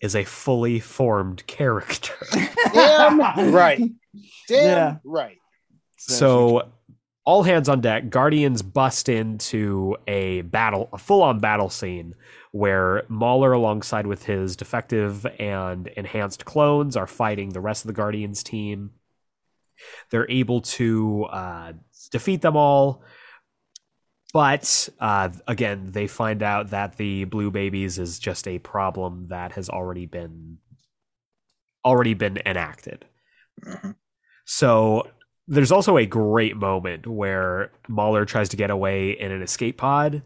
is a fully formed character. [LAUGHS]
Damn right. [LAUGHS] Damn
Yeah.
right.
So, all hands on deck. Guardians bust into a battle, a full-on battle scene where Mauler, alongside with his defective and enhanced clones, are fighting the rest of the Guardians team. They're able to uh, defeat them all, but uh, again, they find out that the blue babies is just a problem that has already been already been enacted.
Mhm.
So there's also a great moment where Mauler tries to get away in an escape pod,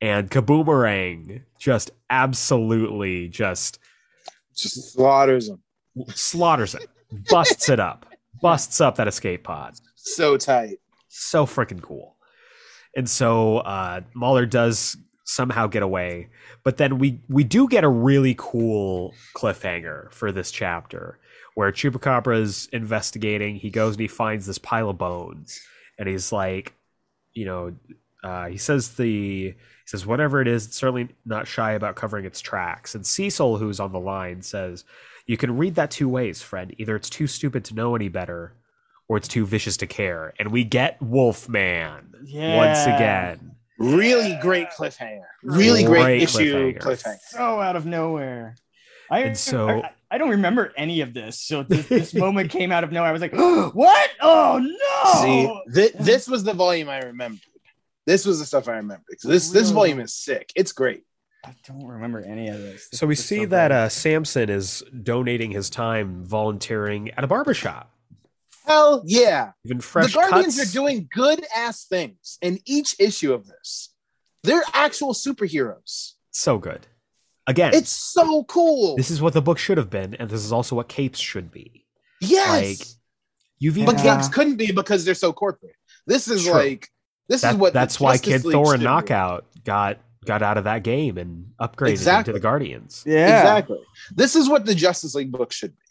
and Kaboomerang just absolutely just
Just slaughters them.
slaughters it, busts it up, busts up that escape pod.
So tight.
So freaking cool. And so uh, Mauler does somehow get away, but then we we do get a really cool cliffhanger for this chapter where Chupacabra's investigating. He goes and he finds this pile of bones, and he's like, you know, uh, he says the he says whatever it is, it's certainly not shy about covering its tracks. And Cecil, who's on the line, says, "You can read that two ways, friend. Either it's too stupid to know any better." Or it's too vicious to care, and we get Wolfman once again.
Really great cliffhanger. Really great,
Great
issue
cliffhanger.
cliffhanger.
so out of nowhere. I
And so-
I, I don't remember any of this. So this, this moment came out of nowhere. I was like, [GASPS] "What? Oh no!"
See, th- this was the volume I remembered. This was the stuff I remembered. So this this volume is sick. It's great.
I don't remember any of this.
So we see
so
that uh, Samson is donating his time volunteering at a barbershop.
Hell yeah.
Even fresh
the Guardians
cuts.
are doing good ass things in each issue of this. They're actual superheroes.
so good. Again,
It's so cool.
this is what the book should have been, and this is also what capes should be.
yes.
like, You've
Yeah.
even
but
got
capes couldn't be because they're so corporate. This is
True.
like this
that,
is what
that's why
Justice
Kid
League
Thor
should
and
be.
Knockout got got out of that game and upgraded
Exactly.
into the Guardians.
yeah,
Exactly. This is what the Justice League book should be.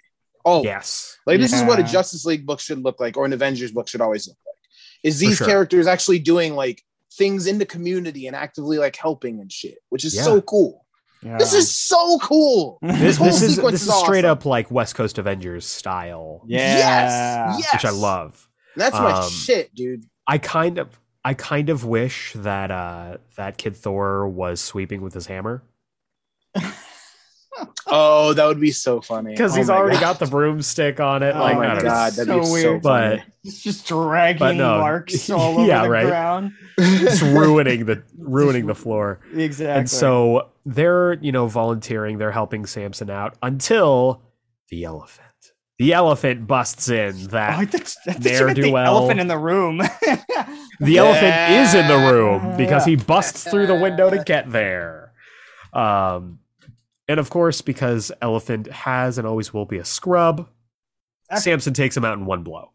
Oh,
Yes.
Like this is what a Justice League book should look like, or an Avengers book should always look like. Is these
sure.
characters actually doing like things in the community and actively like helping and shit, which is
Yeah.
so cool.
Yeah.
This is so cool.
This,
whole
this is
sequence
this
is
is straight up like West Coast Avengers style,
yeah.
Yes, yes.
which I love.
That's my
Um,
shit, dude.
I kind of I kind of wish that uh that Kid Thor was sweeping with his hammer
Oh, that would be so funny.
because
Oh
he's already
God.
got the broomstick on it.
Oh
like,
my
I don't know.
God, that'd be
so
so
weird.
But
It's just dragging
But no.
marks [LAUGHS] all over
Yeah,
the
right.
ground.
it's [LAUGHS] ruining the ruining the floor.
Exactly.
And so they're, you know, volunteering, they're helping Samson out until the elephant. The elephant busts in
Oh,
that
I think that's
Ne'er
the
do well.
elephant in the room.
the elephant is in the room because he busts through the window to get there. Um and of course, because Elephant has and always will be a scrub,
Ah.
Samson takes him out in one blow.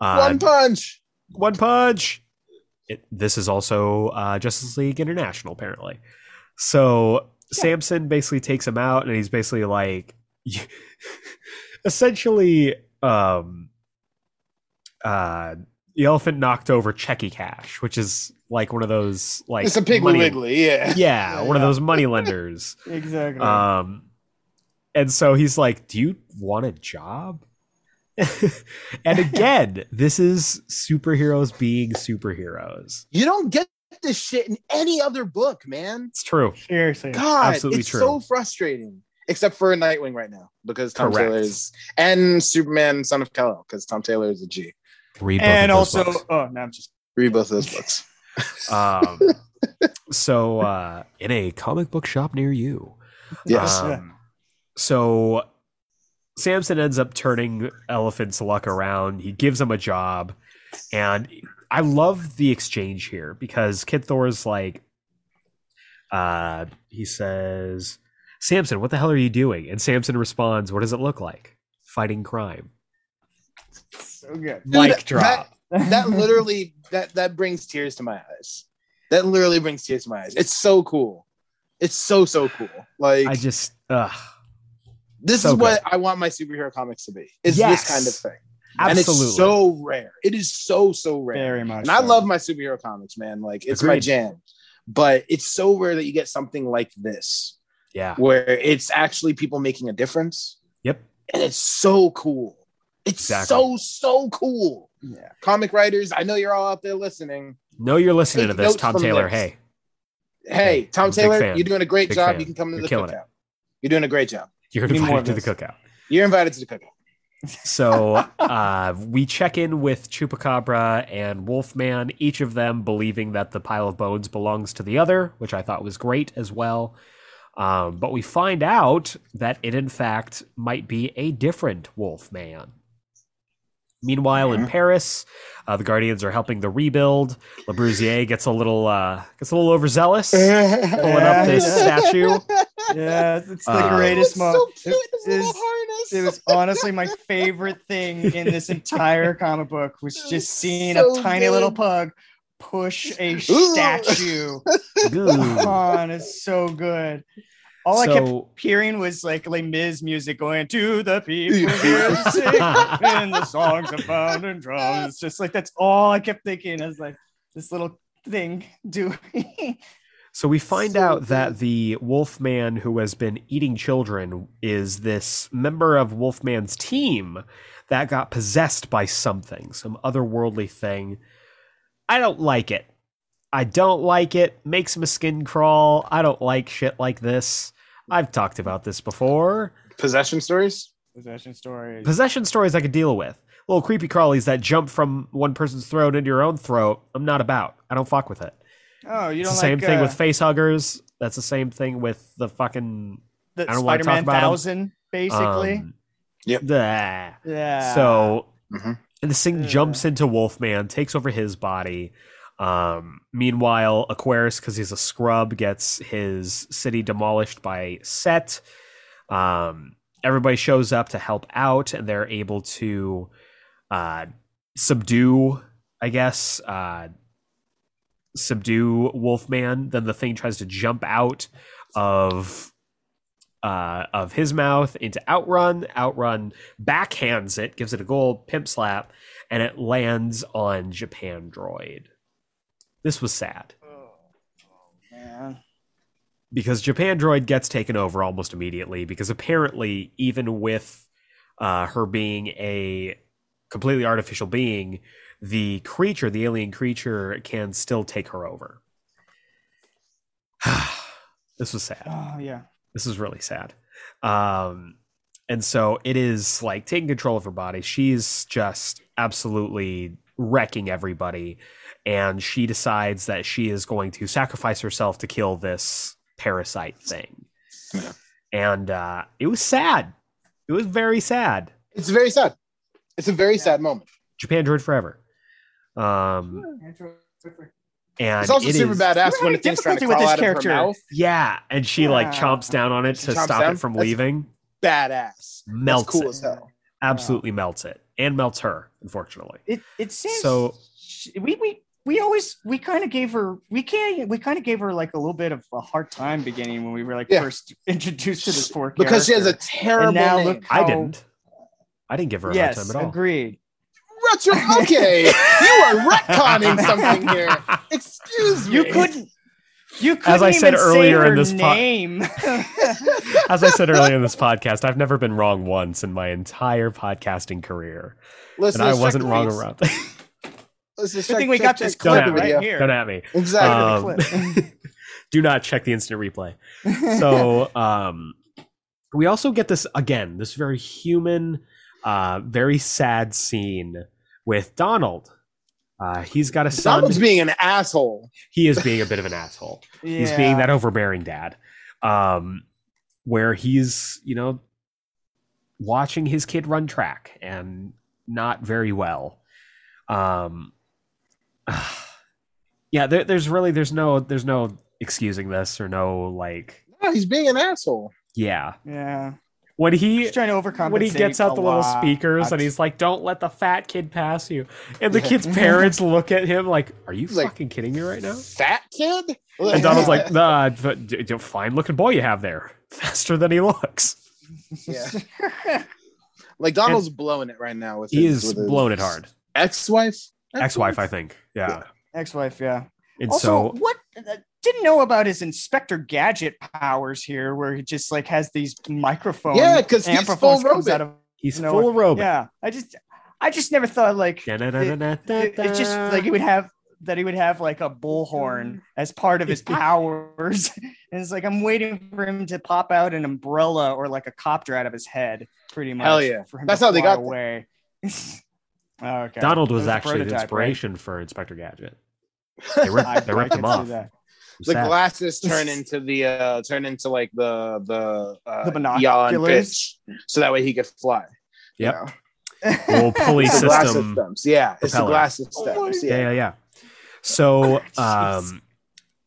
Uh,
One punch.
one punch. It, this is also uh, Justice League International, apparently. So Samson basically takes him out, and he's basically like, [LAUGHS] essentially, um, uh, the elephant knocked over Checky Cash, which is like one of those like
it's a Piggly
money-
Wiggly, yeah.
Yeah, one of those money lenders. [LAUGHS]
exactly.
Um, and so he's like, "Do you want a job?" [LAUGHS] and again, this is superheroes being superheroes.
You don't get this shit in any other book, man.
It's true.
Seriously.
God,
Absolutely
it's
true.
so frustrating. Except for Nightwing right now, because Tom
Correct.
Taylor is and Superman, Son of Kal-El, because Tom Taylor is a G.
Read both
And
of
also,
books.
oh no, I'm just
Read both of those books. [LAUGHS]
um, so uh, in a comic book shop near you.
Yes.
Um, so Samson ends up turning Elephant's luck around. He gives him a job, and I love the exchange here because Kid Thor's like, uh, he says, "Samson, what the hell are you doing?" And Samson responds, "What does it look like? Fighting crime."
So good.
Mic
that-
drop.
that literally that that brings tears to my eyes. That literally brings tears to my eyes. It's so cool. It's so so cool. Like
I just, ugh,
this
so
is what I want my superhero comics to be. Is
Yes.
this kind of thing.
absolutely.
And it's so rare. It is so so rare.
Very much.
And I love my superhero comics, man. Like it's my jam. But it's so rare that you get something like this
yeah.
where it's actually people making a difference.
Yep.
And it's so cool. It's
Exactly.
so so cool.
Yeah.
Comic writers, I know you're all out there listening.
know you're listening
Take
to this, Tom Taylor.
this.
Hey,
Hey, Tom
I'm
Taylor, you're doing a great
Big
job.
fan.
You can come to
You're
the cookout. You're doing a great job.
you're invited to the cookout.
You're invited to the cookout.
So [LAUGHS] uh, we check in with Chupacabra and Wolfman, each of them believing that the pile of bones belongs to the other, which I thought was great as well. Um, but we find out that it, in fact, might be a different Wolfman. Meanwhile, in
Mhm.
Paris, uh, the Guardians are helping the rebuild. Le Brusier gets a little uh, gets a little overzealous, [LAUGHS] pulling up this statue.
Yeah, it's the
Uh,
greatest moment.
cute, his
It
little
is-
harness.
It was honestly my favorite thing in this [LAUGHS] entire comic book was
It
just
was
seeing
so
a tiny
good.
little pug push a statue [LAUGHS]
Ooh.
on. It's so good. All I kept hearing was like Les Mis music going to the people here to sing in the songs of pound and drums. It's just like that's all I kept thinking. I was like, this little thing doing.
So we find
So
out that
good.
the Wolfman who has been eating children is this member of Wolfman's team that got possessed by something, some otherworldly thing. I don't like it. I don't like it. Makes my skin crawl. I don't like shit like this. I've talked about this before.
Possession stories.
Possession stories.
Possession stories I could deal with. Little creepy crawlies that jump from one person's throat into your own throat. I'm not about. I don't fuck with it.
oh, you
It's
don't
the same
like
thing
uh,
with face huggers. That's the same thing with the fucking
the
I don't wanna talk
Spider-Man
about 'em.
thousand, basically.
um,
Yep.
blah.
yeah.
So
Mhm.
and this thing
Yeah.
jumps into Wolfman, takes over his body. Um, meanwhile, Aquarius, because he's a scrub, gets his city demolished by Set. Um, everybody shows up to help out, and they're able to uh, subdue, I guess, uh, subdue Wolfman. Then the thing tries to jump out of uh, of his mouth into Outrun. Outrun backhands it, gives it a gold pimp slap, and it lands on Japandroid. This was sad
Oh, man.
because Japandroid gets taken over almost immediately because apparently, even with uh, her being a completely artificial being, the creature, the alien creature, can still take her over. [SIGHS] this was sad.
Oh yeah.
This is really sad. Um, and so it is like taking control of her body. She's just absolutely wrecking everybody. And she decides that she is going to sacrifice herself to kill this parasite thing.
Yeah.
And uh, it was sad. It was very sad.
It's very sad. It's a very sad moment.
Japandroid forever. Um, and
It's also
it
super
is-
badass
We're
when
having
the thing's trying to
difficulty with
crawl
this
out
character.
of her mouth.
Yeah, and she like chomps down on it
She
to stop
down?
it from
That's-
leaving.
Badass.
Melts
That's cool
it.
as hell.
Absolutely melts it, and melts her. Unfortunately.
It it seems
So-
so. We we we always we kind of gave her we can't we kind of gave her like a little bit of a hard time beginning when we were like
Yeah.
first introduced to this poor
Because she has a terrible
now
name.
look
I didn't. I didn't give her a
yes
hard time at all.
agreed
Retro. Okay, [LAUGHS] you are retconning something here. [LAUGHS] Excuse me.
you couldn't you couldn't
As I said
even say
earlier in
her
this po-
name [LAUGHS] [LAUGHS]
As I said earlier in this podcast, I've never been wrong once in my entire podcasting career,
Listen,
and I wasn't wrong
tweets.
around. [LAUGHS]
Let's just
Good
check-
thing we
check-
got
check-
this
check
clip
the
right
video.
here.
Don't at me.
Exactly.
Um, do not check the instant replay. So, um, we also get this again, this very human, uh, very sad scene with Donald. Uh, he's got a son.
Donald's being an asshole.
he is being a bit of an asshole. He's being that overbearing dad. Um, where he's, you know, watching his kid run track and not very well. Um, [SIGHS] yeah, there, there's really there's no there's no excusing this or no like
No, he's being an asshole.
yeah
yeah
when he
he's trying to overcompensate
when he gets out
a
the little
lot.
speakers and he's like don't let the fat kid pass you. And the kid's parents look at him like are you
like,
fucking kidding me right now?
Fat kid.
and Donald's like [LAUGHS] nah, d- d- fine looking boy you have there. [LAUGHS] Faster than he looks.
Yeah. [LAUGHS] like Donald's blowing it right now with
he
his,
is
with his
blowing it hard.
Ex-wife.
ex-wife I think. Yeah,
ex-wife yeah.
And
also,
so
what uh, didn't know about his Inspector Gadget powers here, where he just like has these microphone
Yeah, 'cause he's full robot.
He's
You know
full robot.
Yeah, I just, I just never thought like it, just like he would have that he would have like a bullhorn as part of his powers, [LAUGHS] and it's like I'm waiting for him to pop out an umbrella or like a copter out of his head, pretty much.
Hell yeah.
for him
That's how they got
away. [LAUGHS] oh, okay.
Donald
It
was actually the
prototype, right?
inspiration for Inspector Gadget. They ripped, [LAUGHS]
I-
they ripped him
see
off.
That.
It was
the
sad.
glasses [LAUGHS] turn into the uh turn into like the the uh
The
yaw and
binoculars?
pitch, so that way he could fly. you
Yep.
know? [LAUGHS]
Little pulley
It's the glass
system.
systems. Yeah, it's the
propeller.
glass
Oh
systems.
Yeah,
yeah.
yeah, yeah. So, [LAUGHS] um,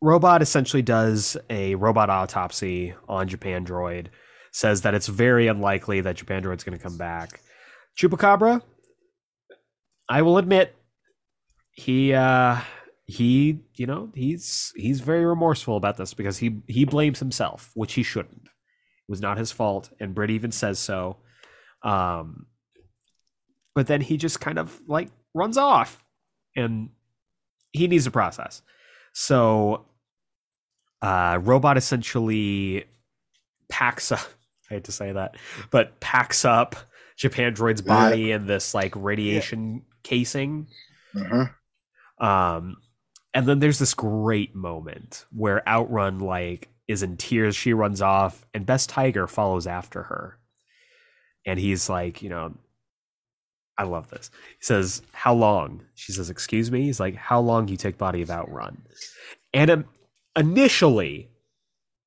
Robot essentially does a robot autopsy on Japandroid, says that it's very unlikely that Japandroid's going to come back. Chupacabra, I will admit, he, uh, he, you know, he's he's very remorseful about this because he he blames himself, which he shouldn't. It was not his fault, and Brit even says so. Um, but then he just kind of like runs off, and he needs a process. So, uh, robot essentially packs up. [LAUGHS] I hate to say that, but packs up Japandroid's body in this like radiation casing.
Mhm.
Um, and then there's this great moment where Outrun like is in tears. She runs off, and Best Tiger follows after her, and he's like, you know, I love this. He says, "How long?" She says, "Excuse me." He's like, "How long you take body of Outrun?" And um, initially,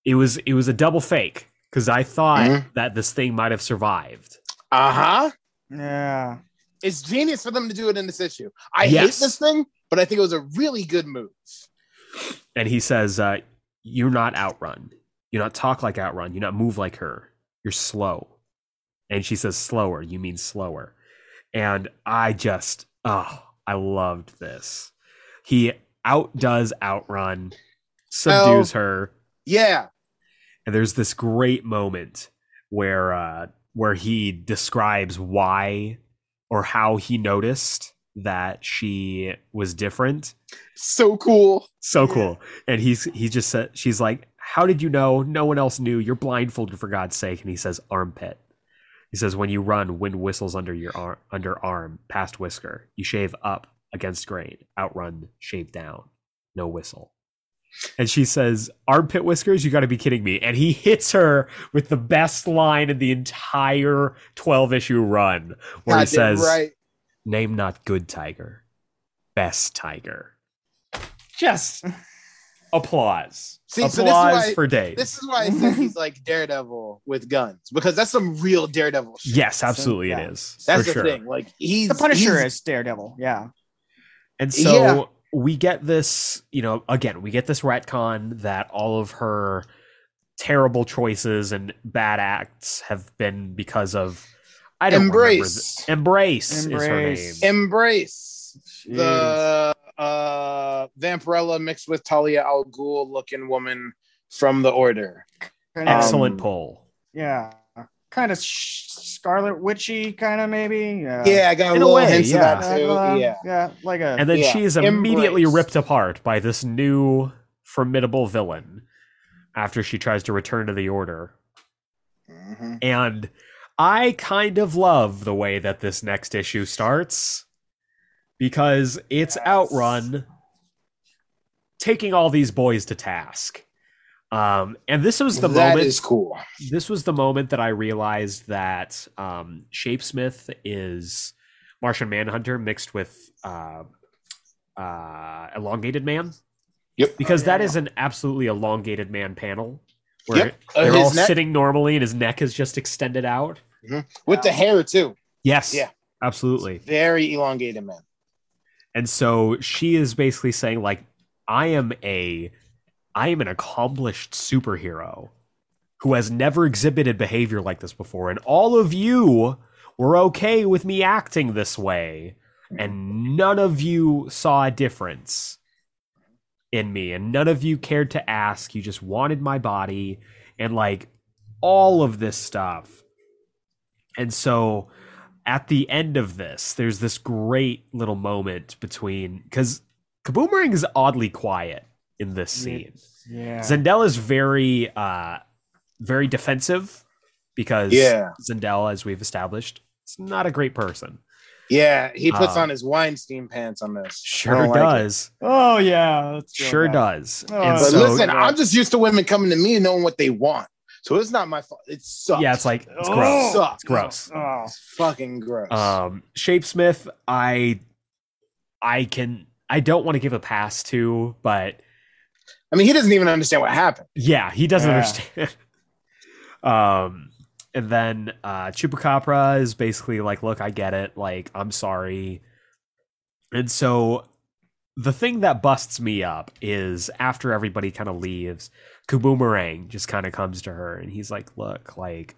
it was it was a double fake because I thought
Mhm.
that this thing might have survived.
Uh huh.
Yeah.
It's genius for them to do it in this issue. I
Yes.
hate this thing, but I think it was a really good move.
and he says, uh, "You're not Outrun. You're not talk like Outrun. You're not move like her. You're slow." And she says, "Slower. You mean slower?" And I just, oh, I loved this. He outdoes Outrun, subdues her,
Yeah.
and there's this great moment where uh, where he describes why or how he noticed that she was different
So cool.
so cool. And he's he just said she's like, How did you know? No one else knew. You're blindfolded for God's sake. And he says, armpit. He says, when you run, wind whistles under your arm under arm, past whisker. You shave up against grain. Outrun, shave down. No whistle. And she says, armpit whiskers? You gotta be kidding me. And he hits her with the best line in the entire 12 issue run, where he says,
right.
Name not good tiger, best tiger. Just [LAUGHS] applause.
See, so this is
applause
why-
for Dave.
This is why I said he's like [LAUGHS] Daredevil with guns because that's some real Daredevil shit.
yes, absolutely
yeah.
it is.
That's the
sure.
thing. Like he's
The Punisher
he's-
is Daredevil. Yeah.
And so
Yeah.
we get this, you know, again, we get this retcon that all of her terrible choices and bad acts have been because of I don't
Embrace.
The, embrace, is her
Embrace.
name.
Embrace
Jeez.
the uh Vampirella mixed with Talia al Ghul looking woman from the Order.
Kinda-
Excellent
Um,
pull.
yeah. Kind of sh- Scarlet Witchy, kind of maybe. Yeah.
Yeah, I got a
In a
little
way,
hints
yeah.
of that too.
Uh,
yeah.
Yeah. Like a.
And then
yeah,
she is immediately
embrace.
ripped apart by this new formidable villain after she tries to return to the order.
Mhm.
And I kind of love the way that this next issue starts because it's
Yes.
Outrun taking all these boys to task. Um, and this was the
That
moment
is cool.
this was the moment that I realized that um, Shapesmith is Martian Manhunter mixed with uh, uh, Elongated Man.
Yep.
Because
Oh,
that
yeah.
is an absolutely elongated man panel where
Yep. Uh,
they're
his
all
neck-
sitting normally and his neck is just extended out.
with the hair too.
Yes.
Yeah.
Absolutely.
Very elongated man.
And so she is basically saying like I am a I am an accomplished superhero who has never exhibited behavior like this before and all of you were okay with me acting this way and none of you saw a difference in me and none of you cared to ask you just wanted my body and like all of this stuff and so at the end of this, there's this great little moment between because Kaboomerang is oddly quiet in this scene.
yeah.
Zandale is very, uh, very defensive because
Yeah.
Zandale, as we've established, is not a great person.
Yeah, he puts
Um,
on his Weinstein pants on this.
Sure
don't like it.
does.
Oh yeah,
sure
bad.
does.
Oh,
and
But
so,
listen, I'm just used to women coming to me and knowing what they want. So it's not my fault. It sucks.
yeah, it's like it's
Oh.
gross.
sucks.
It's gross.
Oh.
It's fucking gross.
Um, Shapesmith, I, I can, I don't want to give a pass to, but
I mean, he doesn't even understand what happened.
yeah, he doesn't
Yeah.
understand. [LAUGHS] um, and then uh, Chupacabra is basically like, look, I get it. Like, I'm sorry. And so the thing that busts me up is after everybody kind of leaves, Kaboomerang just kind of comes to her and he's like, look, like,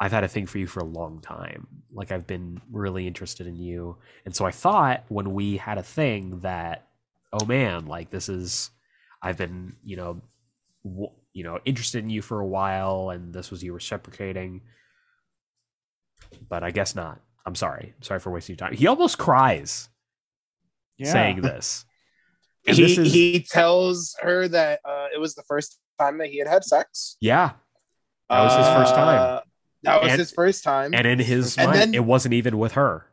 I've had a thing for you for a long time. Like, I've been really interested in you. And so I thought when we had a thing that, oh man, like, this is, I've been, you know, w- you know, interested in you for a while, and this was you reciprocating. But I guess not. I'm sorry. I'm sorry for wasting your time. He almost cries
Yeah.
saying [LAUGHS] this. And
He,
this is
he tells her that uh, it was the first time that he had had sex.
yeah, That was his first time.
Uh, That was
And-
his first time.
and in his
And
mind,
then-
it wasn't even with her.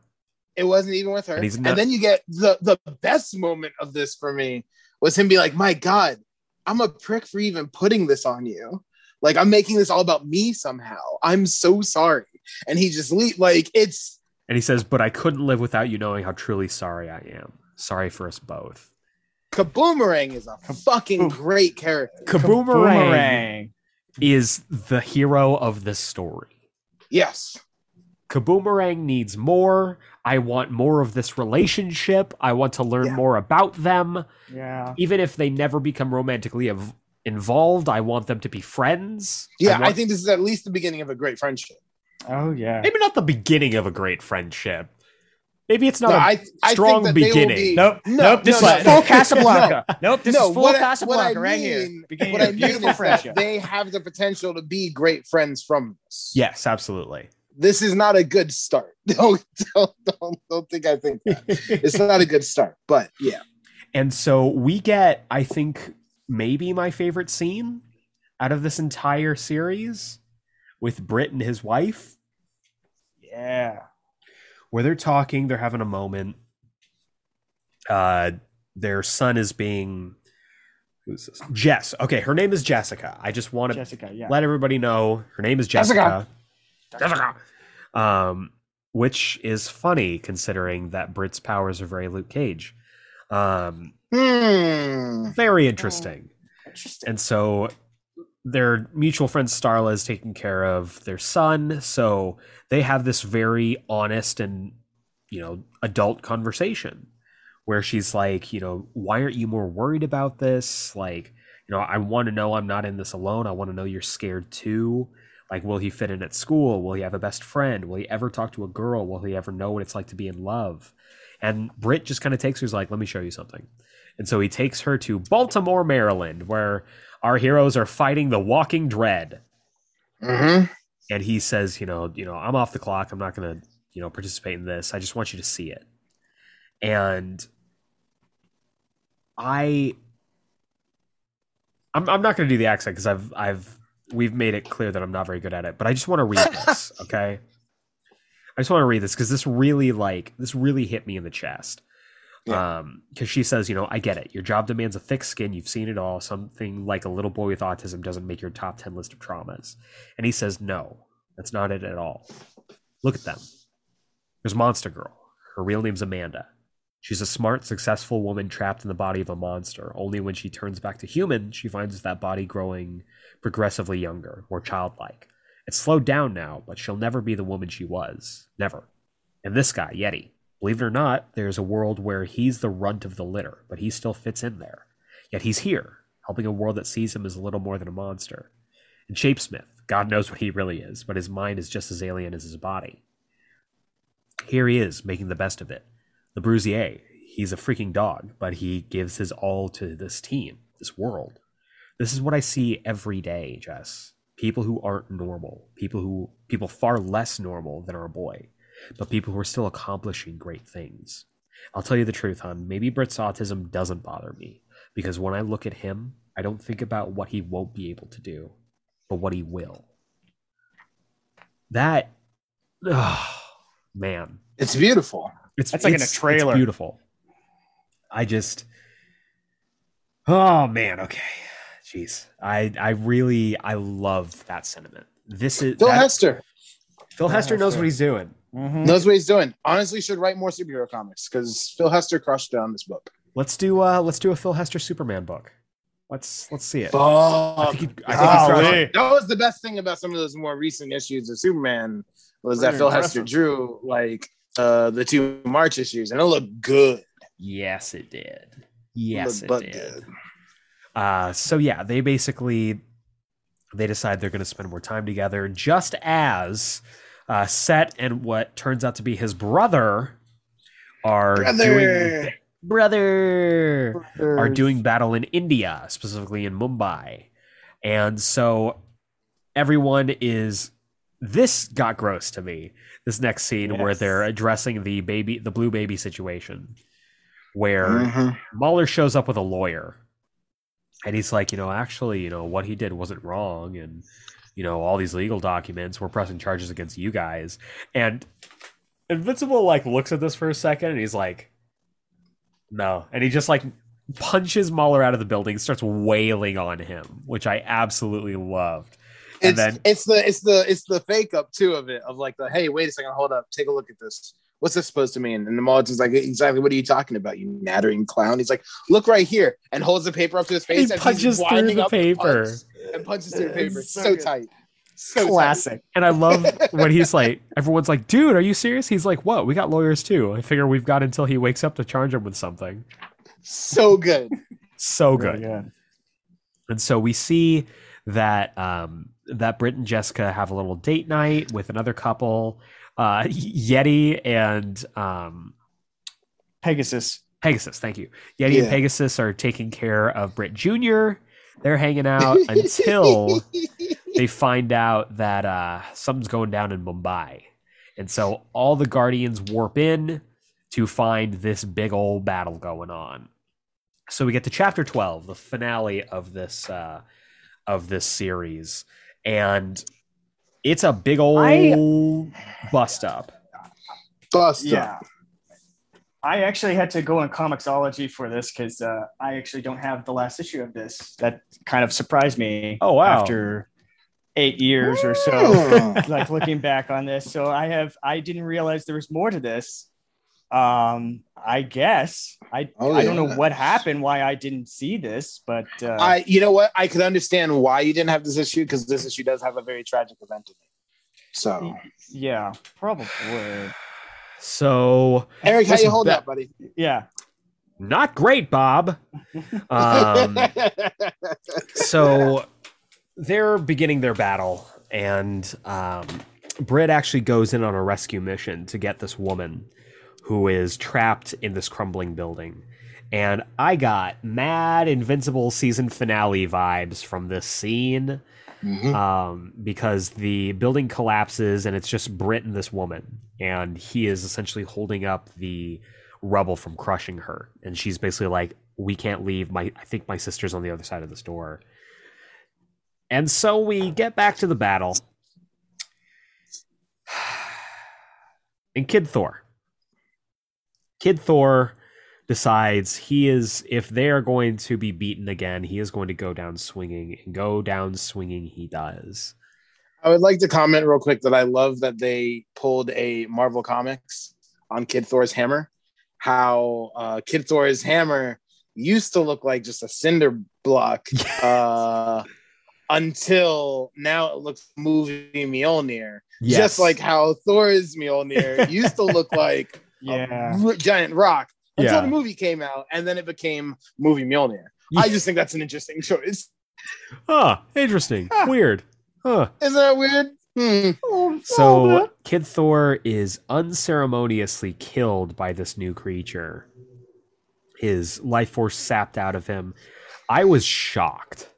it wasn't even with her.
And
And,
he's not-
then you get the the best moment of this for me was him be like, "My God, I'm a prick for even putting this on you. Like I'm making this all about me somehow. I'm so sorry." And he just leave like it's
And he says, "But I couldn't live without you knowing how truly sorry I am. Sorry for us both."
Kaboomerang is a fucking great character.
Kaboomerang is the hero of this story.
Yes.
Kaboomerang needs more. I want more of this relationship. I want to learn
Yeah.
more about them.
Yeah.
Even if they never become romantically ev- involved, I want them to be friends.
Yeah, I,
want-
think this is at least the beginning of a great friendship.
Oh yeah.
maybe not the beginning of a great friendship. Maybe it's not
No,
a
I, I
strong
think that they will
beginning.
be-
Nope.
No,
nope. This
no,
is
no,
full
no.
Casablanca. Nope. This
no,
is full
what I-
Casablanca
what I
right
mean-
here. Beginning
What
of
I
a
mean
beautiful
is that
friendship.
they have the potential to be great friends from this.
Yes, absolutely.
This is not a good start. [LAUGHS] Don't don't don't, don't think I think that. It's not a good start, but yeah.
And so we get, I think, maybe my favorite scene out of this entire series with Brit and his wife,
yeah.
where they're talking, they're having a moment. Uh, their son is being who's this? Jess. Okay, her name is Jessica. I just want to
Jessica. Yeah.
let everybody know her name is
Jessica.
Jessica. Jessica. Um, which is funny considering that Brit's powers are very Luke Cage. Um,
Hmm.
very interesting.
Interesting.
And so their mutual friend Starla is taking care of their son. So they have this very honest and, you know, adult conversation where she's like, you know, why aren't you more worried about this? Like, you know, I want to know I'm not in this alone. I want to know you're scared too. Like, will he fit in at school? Will he have a best friend? Will he ever talk to a girl? Will he ever know what it's like to be in love? And Brit just kind of takes her, he's like, let me show you something. And so he takes her to Baltimore, Maryland, where our heroes are fighting the Walking Dread.
hmm
And he says, you know, you know, I'm off the clock. I'm not going to, you know, participate in this. I just want you to see it. And I, I'm, I'm not going to do the accent because I've, I've, we've made it clear that I'm not very good at it. But I just want to read this, [LAUGHS] okay? I just want to read this because this really, like, this really hit me in the chest. Um, because she says, you know, I get it. Your job demands a thick skin. You've seen it all. Something like a little boy with autism doesn't make your top 10 list of traumas. And he says, no, that's not it at all. Look at them. There's Monster Girl. Her real name's Amanda. She's a smart, successful woman trapped in the body of a monster. Only when she turns back to human, she finds that body growing progressively younger, more childlike. It's slowed down now, but she'll never be the woman she was. Never. And this guy, Yeti, believe it or not, there's a world where he's the runt of the litter, but he still fits in there. Yet he's here, helping a world that sees him as a little more than a monster. And Shapesmith, God knows what he really is, but his mind is just as alien as his body. Here he is, making the best of it. The Brusier, he's a freaking dog, but he gives his all to this team, this world. This is what I see every day, Jess. People who aren't normal, people who people far less normal than our boy, but people who are still accomplishing great things. I'll tell you the truth, hon. Maybe Brit's autism doesn't bother me because when I look at him, I don't think about what he won't be able to do, but what he will. That, ugh, man,
It's beautiful.
It's
That's like in a
it's- it's
trailer.
beautiful. I just, oh man, okay, jeez, I I really I love that sentiment. This is
Phil
that-
Hester
Phil
Phil
Hester knows
Hester.
what he's doing.
Mhm.
knows what he's doing. Honestly, should write more superhero comics because Phil Hester crushed it on this book.
Let's do uh let's do a Phil Hester Superman book. Let's let's see it. I think he, I think he's
Golly.
That was the best thing about some of those more recent issues of Superman was that
Pretty
Phil Hester drew like uh the two March issues and it looked good.
Yes, it did. Yes,
Looked
it did. Uh, so yeah, they basically they decide they're going to spend more time together. Just as uh, Set and what turns out to be his brother are doing
Brother.
brother are doing battle in India, specifically in Mumbai, and so everyone is. This got gross to me. This next scene where they're addressing the baby, the blue baby situation, where
Mhm.
Mauler shows up with a lawyer and he's like, you know, actually, you know, what he did wasn't wrong. And, you know, all these legal documents, we're pressing charges against you guys. And Invincible, like, looks at this for a second and he's like, no. And he just, like, punches Mauler out of the building, starts wailing on him, which I absolutely loved. And
It's,
then-
it's the it's the it's the fake up too of it of like the hey wait a second hold up take a look at this what's this supposed to mean and the Mulligan's like exactly what are you talking about you nattering clown he's like look right here and holds the paper up to his face as he's
punches through the paper.
punch and punches through the paper so,
so
tight so tight.
Classic.
And I love when he's like, everyone's like, dude, are you serious? He's like, what? We got lawyers too. I figure we've got until he wakes up to charge him with something.
so good
So good.
Yeah.
And so we see that um, that Brit and Jessica have a little date night with another couple, uh, Yeti and um,
Pegasus.
Pegasus. Thank you. Yeti and Pegasus are taking care of Brit Jr. They're hanging out [LAUGHS] until they find out that uh, something's going down in Mumbai. And so all the Guardians warp in to find this big old battle going on. So we get to chapter 12, the finale of this uh, of this series. And it's a big old
I- [LAUGHS]
bust up.
bust
Yeah.
up.
I actually had to go on Comixology for this because uh, I actually don't have the last issue of this. That kind of surprised me.
Oh, wow.
After eight years or so, like looking back on this, so I have I didn't realize there was more to this. Um, I guess. I
Oh,
I don't know what happened, why I didn't see this, but uh,
I you know what? I could understand why you didn't have this issue because this issue does have a very tragic event in it. So.
Yeah, probably.
So
Eric how you hold
that-
up buddy?
Yeah.
not great, Bob. Um, [LAUGHS] so they're beginning their battle, and um, Brit actually goes in on a rescue mission to get this woman who is trapped in this crumbling building. And I got mad Invincible season finale vibes from this scene
Mhm.
um, because the building collapses and it's just Brit and this woman, and he is essentially holding up the rubble from crushing her, and she's basically like, "We can't leave. My I think my sister's on the other side of this door." And so we get back to the battle, [SIGHS] and Kid Thor, Kid Thor decides he is if they are going to be beaten again he is going to go down swinging and go down swinging he does
I would like to comment real quick that I love that they pulled a Marvel Comics on Kid Thor's hammer. How uh, Kid Thor's hammer used to look like just a cinder block [LAUGHS] uh, until now it looks movie Mjolnir. Just like how Thor's Mjolnir [LAUGHS] used to look like
Yeah.
a giant rock until
Yeah.
the movie came out and then it became movie Mjolnir. I just think that's an interesting choice.
huh interesting weird huh
Isn't that weird? Hmm.
so kid thor is unceremoniously killed by this new creature his life force sapped out of him i was shocked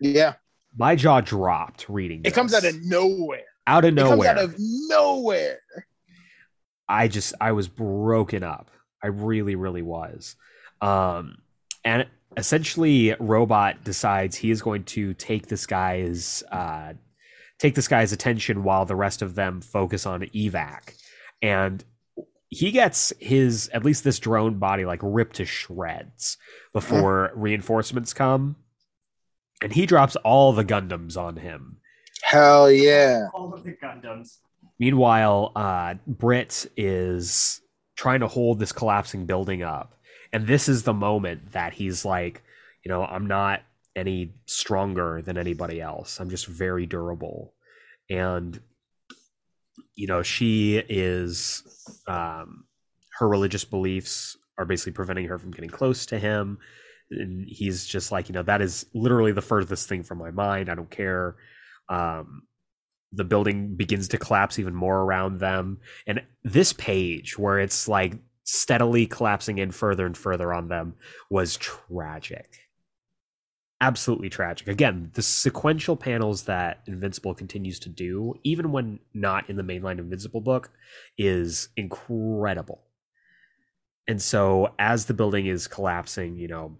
Yeah.
my jaw dropped reading
It comes out of nowhere.
out of
It
nowhere
comes out of nowhere.
I just I was broken up. I really, really was. Um, and essentially, Robot decides he is going to take this guy's uh, take this guy's attention while the rest of them focus on evac. and he gets his at least this drone body like ripped to shreds before reinforcements come and he drops all the gundams on him
Hell yeah.
All of the Gundams.
Meanwhile uh is trying to hold this collapsing building up. And this is the moment that he's like you know i'm not any stronger than anybody else. I'm just very durable. And you know she is um her religious beliefs are basically preventing her from getting close to him. And he's just like you know that is literally the furthest thing from my mind. I don't care. Um the building begins to collapse even more around them. And this page where it's like steadily collapsing in further and further on them was tragic. Absolutely tragic. Again the sequential panels that invincible continues to do even when not in the mainline invincible book is incredible. And so as the building is collapsing you know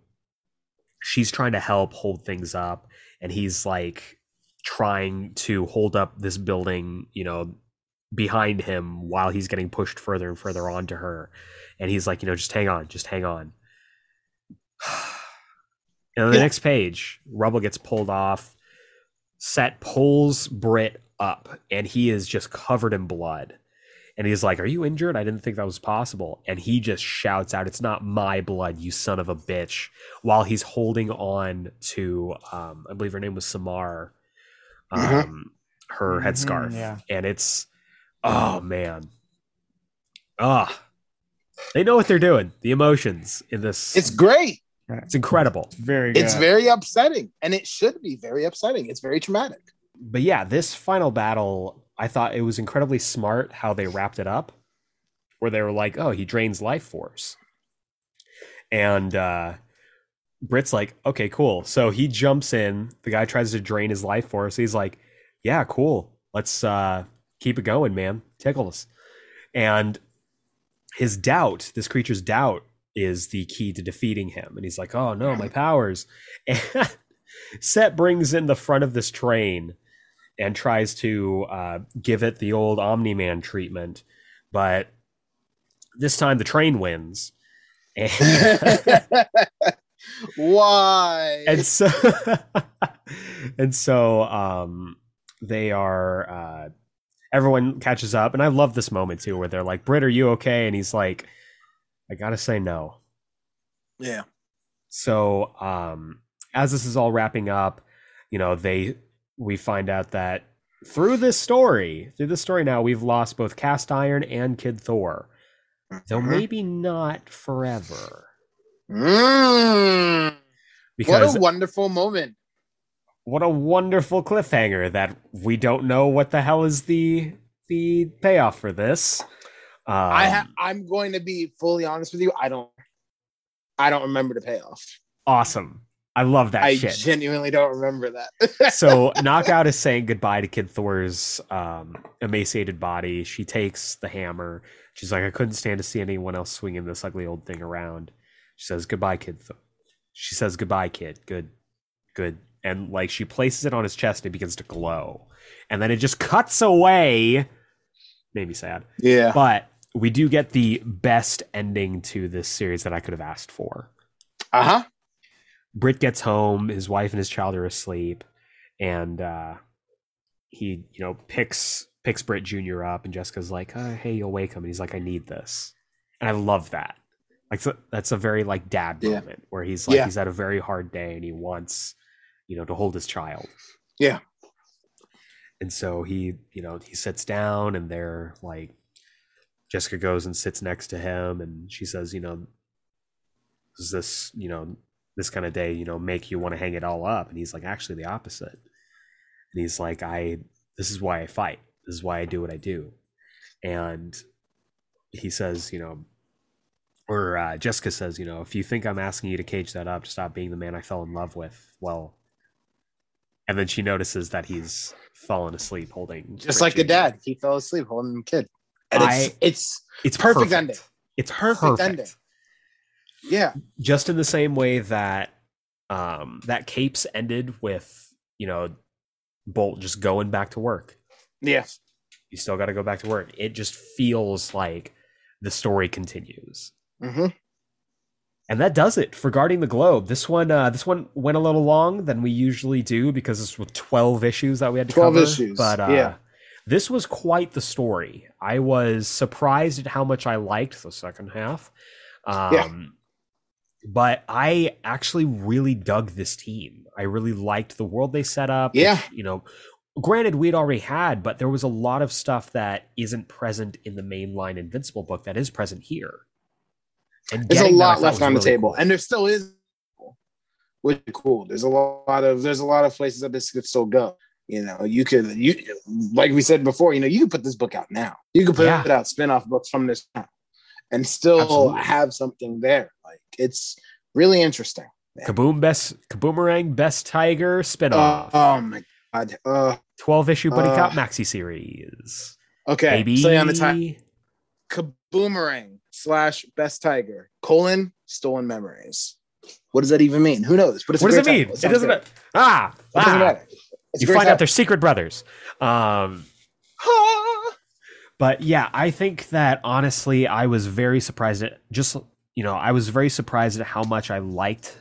she's trying to help hold things up and he's like trying to hold up this building you know behind him while he's getting pushed further and further onto her. And he's like you know just hang on just hang on. [SIGHS] And on the
Yeah.
next page rubble gets pulled off. Set pulls brit up and he is just covered in blood. And he's like are you injured? I didn't think that was possible. And he just shouts out it's not my blood you son of a bitch while he's holding on to um i believe her name was samar um
Mhm.
her headscarf
yeah.
and it's oh man ah they know what they're doing the emotions in this
It's great.
it's incredible
Very good.
It's very upsetting. And it should be very upsetting. It's very traumatic.
but yeah, this final battle, I thought it was incredibly smart how they wrapped it up, where they were like, "Oh, he drains life force," and uh, Brit's like, "Okay, cool." So he jumps in. The guy tries to drain his life force. He's like, "Yeah, cool. Let's uh, keep it going, man. Tickles." And his doubt, this creature's doubt, is the key to defeating him. And he's like, "Oh no, my powers!" [LAUGHS] And Set brings in the front of this train and tries to uh, give it the old Omni Man treatment, but this time the train wins. And, [LAUGHS] [LAUGHS]
Why?
and so [LAUGHS] and so um they are uh everyone catches up and I love this moment too where they're like, "Brit, are you okay? And he's like, I gotta say no.
yeah.
So um as this is all wrapping up, you know, they we find out that through this story, through this story now, we've lost both Cast Iron and Kid Thor. Though
Mhm.
maybe not forever.
Mm.
Because
What a wonderful moment.
what a wonderful cliffhanger that we don't know what the hell is the the payoff for this. Um,
I ha- I'm going to be fully honest with you. I don't I don't remember the payoff.
awesome. I love that
I
shit.
genuinely don't remember that. [LAUGHS]
so knockout is saying goodbye to kid thor's um, emaciated body she takes the hammer she's like i couldn't stand to see anyone else swinging this ugly old thing around she says goodbye kid she says goodbye kid. Good good. And like she places it on his chest and it begins to glow. And then it just cuts away. Made me sad.
Yeah.
but we do get the best ending to this series that i could have asked for.
Uh-huh.
Brit gets home, his wife and his child are asleep, and uh, he, you know, picks picks Brit Jr. up, and Jessica's like, oh, "Hey, you'll wake him," and he's like, "I need this," and I love that. Like so, that's a very like dad
Yeah.
moment where he's like
Yeah.
he's had a very hard day and he wants, you know, to hold his child.
Yeah.
And so he, you know, he sits down, and they're like, Jessica goes and sits next to him, and she says, you know, does this, you know, this kind of day, you know, make you want to hang it all up? And he's like, actually, the opposite. And he's like, I, this is why I fight. This is why I do what I do. And he says, you know, or uh, Jessica says, you know, if you think I'm asking you to cage that up to stop being the man I fell in love with, well, and then she notices that he's fallen asleep holding
Just
Brit
like the dad. He fell asleep holding the kid. And it's
I-
it's
It's
Perfect
perfect,
ending.
It's
Perfect
perfect,
ending. yeah.
Just in the same way that um that Capes ended with, you know, Bolt just going back to work.
Yeah.
you still got to go back to work. It just feels like the story continues.
Hmm
And that does it for guarding the globe. This one, uh, this one went a little long than we usually do because it's with twelve issues that we had to
12
cover.
issues,
but uh,
yeah.
this was quite the story. I was surprised at how much I liked the second half. Um,
Yeah.
But I actually really dug this team. I really liked the world they set up.
Yeah.
which, you know, granted we'd already had, but there was a lot of stuff that isn't present in the mainline Invincible book that is present here. And
There's a
getting that I
lot left on the
really
table,
cool.
and there still is, which is cool. There's a lot of there's a lot of places that this could still go. You know, you could you like we said before. You know, you could put this book out now. You could put
Yeah.
out spin-off books from this now, and still
Absolutely.
have something there. Like it's really interesting.
Kaboom best Kaboomerang Best Tiger
Uh,
spinoff.
oh my god. Uh,
12 issue Buddy
uh,
Cop maxi series.
okay.
Baby.
Stay on the time. Kaboomerang slash Best Tiger colon Stolen Memories. What does that even mean? Who knows? But
What does it mean?
title.
It doesn't matter. Ah,
It doesn't
ah.
matter. It's
You find out they're secret brothers. Um, but yeah, I think that honestly, I was very surprised at just you know, I was very surprised at how much I liked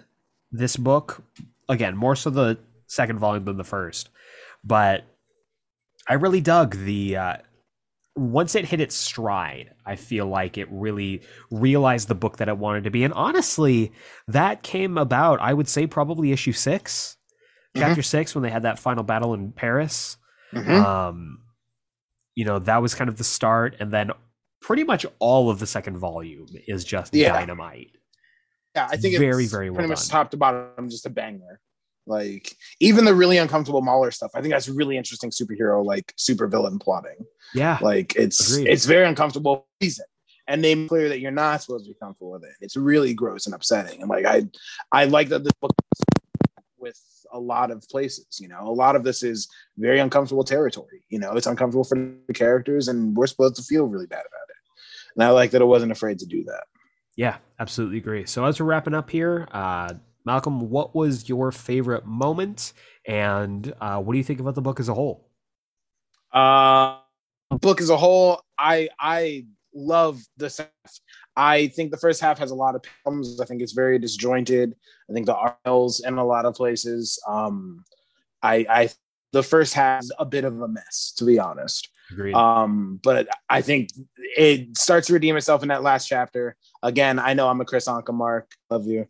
this book. Again, more so the second volume than the first, but I really dug the. Uh, once it hit its stride, I feel like it really realized the book that it wanted to be. And honestly, that came about, I would say, probably issue 6 chapter six, when they had that final battle in Paris.
Mhm.
Um, you know, that was kind of the start. And then pretty much all of the second volume is just
Yeah.
dynamite.
Yeah, I think
Very,
it's
very well
pretty much top to bottom, just a banger. Like even the really uncomfortable Mauler stuff, I think that's really interesting superhero, like super villain plotting.
Yeah.
Like it's
Agreed.
it's very uncomfortable reason. And they make clear that you're not supposed to be comfortable with it. It's really gross and upsetting. And like I I like that this book with a lot of places, you know. A lot of this is very uncomfortable territory. You know, it's uncomfortable for the characters and we're supposed to feel really bad about it. And I like that it wasn't afraid to do that.
Yeah, absolutely agree. So as we're wrapping up here, uh, Malcolm, what was your favorite moment, and uh, what do you think about the book as a whole?
Uh, book as a whole, I I love the. I think the first half has a lot of problems. I think it's very disjointed. I think the aisles in a lot of places. Um, I I the first half is a bit of a mess, to be honest.
Agreed.
Um, but I think it starts to redeem itself in that last chapter. Again, I know I'm a Kris Anka mark, love you,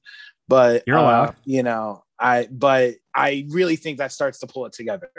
but
You're
uh,
allowed.
you know, I but I really think that starts to pull it together.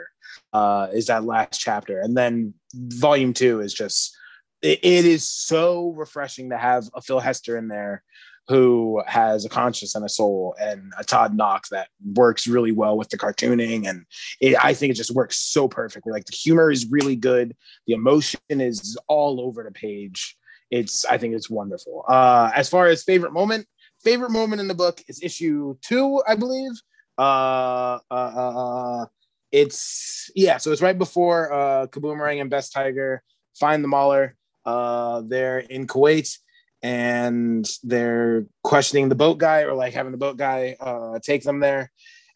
Uh, is that last chapter, and then volume two is just it, it is so refreshing to have a Phil Hester in there who has a conscience and a soul and a Todd Nauck that works really well with the cartooning and it, I think it just works so perfectly. Like the humor is really good, the emotion is all over the page. It's I think it's wonderful. Uh, as far as favorite moment, favorite moment in the book is issue two, I believe. Uh, uh, uh, uh, it's yeah, so it's right before uh, Kaboomerang and Best Tiger find the Mauler. Uh, they're in Kuwait and they're questioning the boat guy or like having the boat guy uh, take them there.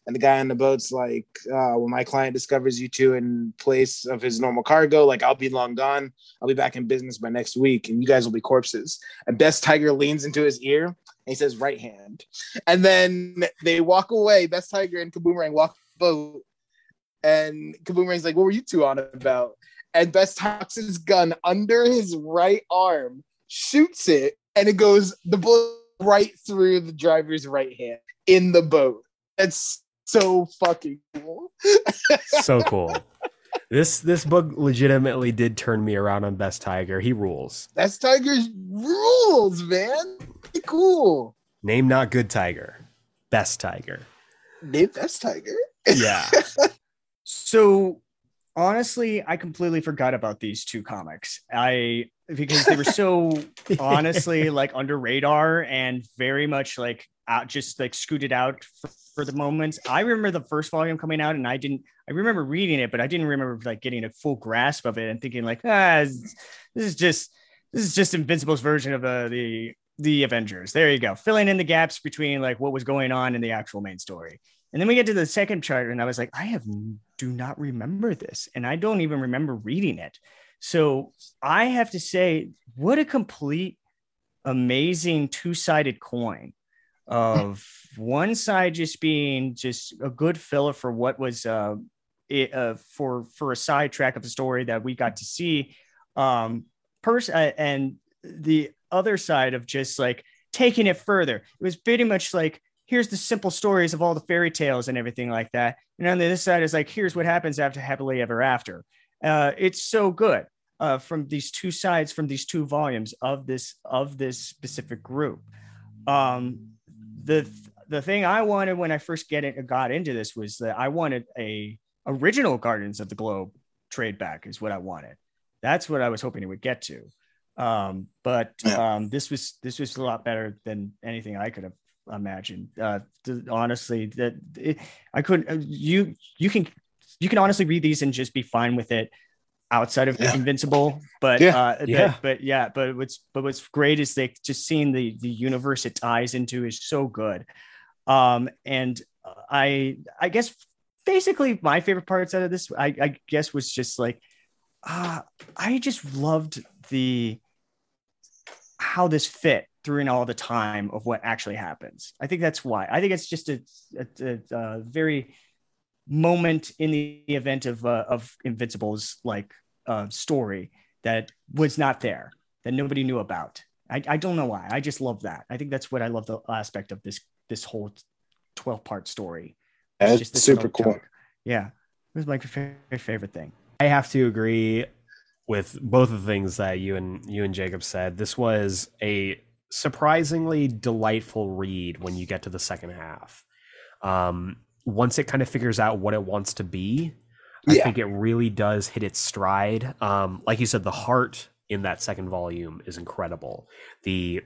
And the guy on the boat's like, uh, when my client discovers you two in place of his normal cargo, like I'll be long gone. I'll be back in business by next week, and you guys will be corpses. And Best Tiger leans into his ear and he says, right hand. And then they walk away. Best Tiger and Kaboomerang walk boat. And Kaboomerang's like, what were you two on about? And Best tucks his gun under his right arm, shoots it, and it goes the bullet right through the driver's right hand in the boat. That's so fucking cool.
so [LAUGHS] cool. This this book legitimately did turn me around on Best Tiger. He rules.
That's Tiger's rules, man. Pretty cool.
Name not good Tiger. Best Tiger.
Name Best Tiger.
Yeah. [LAUGHS]
So honestly, I completely forgot about these two comics. I because they were so [LAUGHS] honestly like under radar and very much like out just like scooted out for, for the moments. I remember the first volume coming out and I didn't I remember reading it, but I didn't remember like getting a full grasp of it and thinking like, ah, this is just this is just Invincible's version of uh, the the Avengers. There you go. Filling in the gaps between like what was going on in the actual main story. And then we get to the second chart, and I was like, I have do not remember this, and I don't even remember reading it. So I have to say, what a complete, amazing two sided coin of one side just being just a good filler for what was uh, it, uh, for for a sidetrack of the story that we got to see. Um pers- uh, and the other side of just like taking it further. It was pretty much like here's the simple stories of all the fairy tales and everything like that. And on the other side is like here's what happens after happily ever after. Uh it's so good uh from these two sides from these two volumes of this of this specific group. Um the the thing i wanted when i first get it got into this was that i wanted a original Guarding the Globe trade back is what I wanted. That's what I was hoping it would get to. Um, but um, this was this was a lot better than anything I could have imagined. Uh, th- honestly, that it, I couldn't. uh, You you can you can honestly read these and just be fine with it outside of
Yeah.
Invincible. But
Yeah.
uh, but-
Yeah.
but yeah, but what's but what's great is they just seeing the the universe it ties into is so good. Um, and I I guess basically my favorite parts out of this I, I guess was just like uh, I just loved the how this fit through in all the time of what actually happens. I think that's why. I think it's just a, a, a, a very moment in the event of uh, of Invincible's like uh, story that was not there that nobody knew about. I, I don't know why. I just love that. I think that's what I love the aspect of this this whole twelve part story. It's
That's
just
super cool.
chunk. Yeah, it was my fa- favorite thing.
I have to agree with both of the things that you and you and Jacob said. This was a surprisingly delightful read when you get to the second half. Um, once it kind of figures out what it wants to be, I
Yeah.
think it really does hit its stride. Um, like you said, the heart in that second volume is incredible. The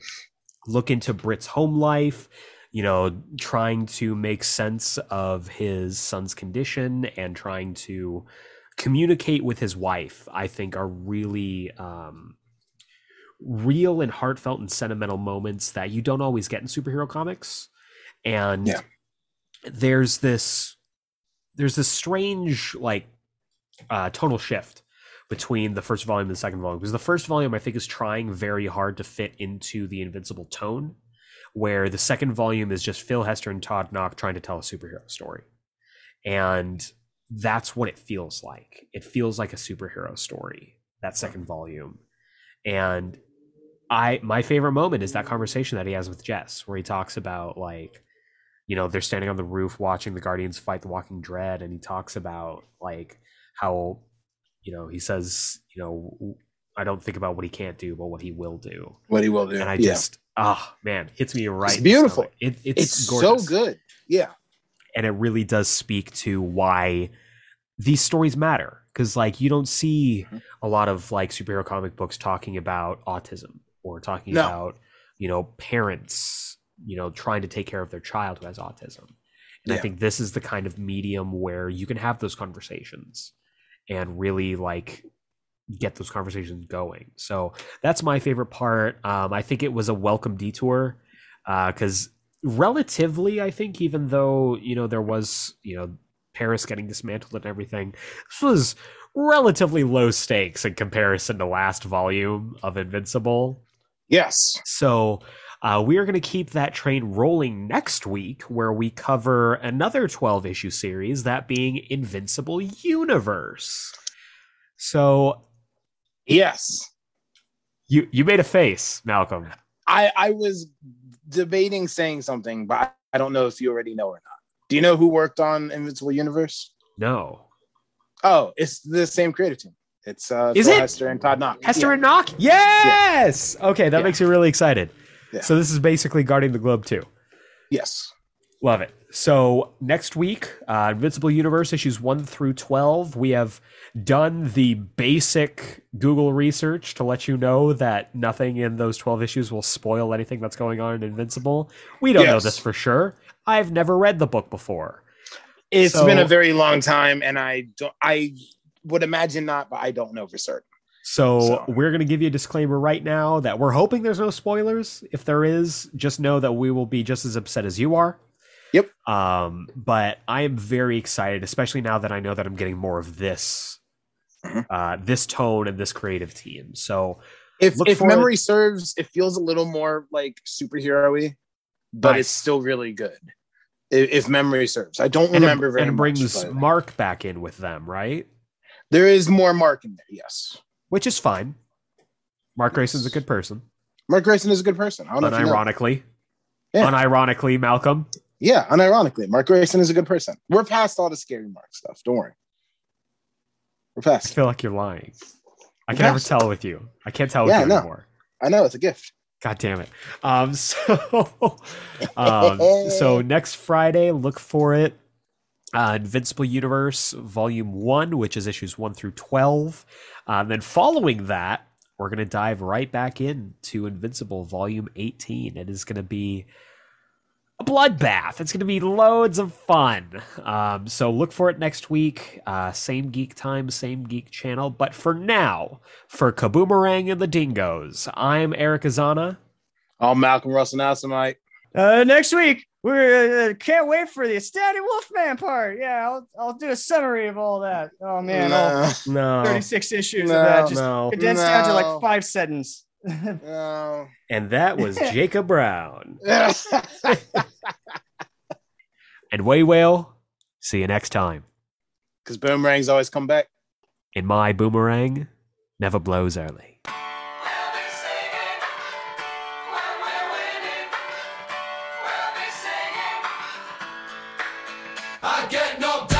look into Brit's home life, you know, trying to make sense of his son's condition and trying to communicate with his wife, I think are really um, real and heartfelt and sentimental moments that you don't always get in superhero comics. And
Yeah.
There's this there's this strange like uh, tonal shift between the first volume and the second volume. Because the first volume I think is trying very hard to fit into the Invincible tone, where the second volume is just Phil Hester and Todd Nauck trying to tell a superhero story, and that's what it feels like. It feels like a superhero story that second volume, and I my favorite moment is that conversation that he has with Jess, where he talks about like you know they're standing on the roof watching the guardians fight the walking dread and he talks about like how you know he says you know i don't think about what he can't do but what he will do
What he will do.
and i
yeah.
just ah man hits me right
It's beautiful.
it, it's,
it's
gorgeous.
so good. Yeah.
and it really does speak to why these stories matter because like you don't see
Mhm.
a lot of like superhero comic books talking about autism or talking
No.
about you know parents you know trying to take care of their child who has autism. And i think this is the kind of medium where you can have those conversations and really like get those conversations going. So that's my favorite part. Um, i think it was a welcome detour because relatively i think even though you know there was you know paris getting dismantled and everything this was relatively low stakes in comparison to last volume of invincible.
Yes.
so uh, we are going to keep that train rolling next week, where we cover another 12 issue series, that being Invincible Universe. So
Yes.
you you made a face, Malcolm.
I I was debating saying something, but I, don't know if you already know or not. Do you know who worked on Invincible Universe?
No,
Oh, it's the same creative team. It's uh,
Is
Phil
it?
Hester and Todd Nauck.
Hester
Yeah.
and Nauck. Yes. Okay, that
Yeah.
makes me really excited.
Yeah.
So this is basically guarding the globe too.
Yes.
Love it. So next week, uh, Invincible Universe issues one through twelve. We have done the basic Google research to let you know that nothing in those twelve issues will spoil anything that's going on in Invincible. We don't know this for sure. I've never read the book before.
It's
So-
been a very long time, and I don't. I would imagine not, but I don't know for certain.
So,
So-
we're going to give you a disclaimer right now that we're hoping there's no spoilers. If there is, just know that we will be just as upset as you are.
Yep.
Um, but I am very excited, especially now that I know that I'm getting more of this
Mhm.
uh, this tone and this creative team. So
If if memory serves, it feels a little more like superhero-y, but
Nice.
it's still really good. If, if memory serves, I don't
and it,
remember very
and it
much,
brings Mark back in with them, right?
there is more Mark in there. Yes,
Which is fine. Mark Grayson's a good person.
Mark Grayson is a good person. I don't you know.
Unironically.
Yeah.
Unironically, Malcolm.
Yeah, unironically, Mark Grayson is a good person. We're past all the scary Mark stuff. Don't worry. We're
I
past. it.
feel like you're lying. I
I'm
can never
it.
tell with you. I can't tell with
Yeah,
you
I
anymore.
I know it's a gift.
God damn it. Um, [LAUGHS] so, um, so [LAUGHS] next Friday, look for it. Uh, Invincible Universe Volume 1, which is issues 1 through 12. Um, then following that, we're going to dive right back into Invincible Volume 18. It is going to be a bloodbath. It's going to be loads of fun. Um, so look for it next week. Uh, same geek time, same geek channel. But for now, for Kaboomerang and the Dingoes, I'm Eric Azana.
I'm Malcolm Russell now tonight.
Uh, next week, we're uh, can't wait for the Ecstatic Wolfman part. Yeah, I'll, I'll do a summary of all that. Oh man,
no,
No.
36 issues
No,
of that just
no.
condensed down to like five sentences. [LAUGHS]
no.
And that was [LAUGHS] Jacob Brown. [LAUGHS] And Way Whale, see you next time.
Because boomerangs always come back.
In my boomerang, never blows early.
I get no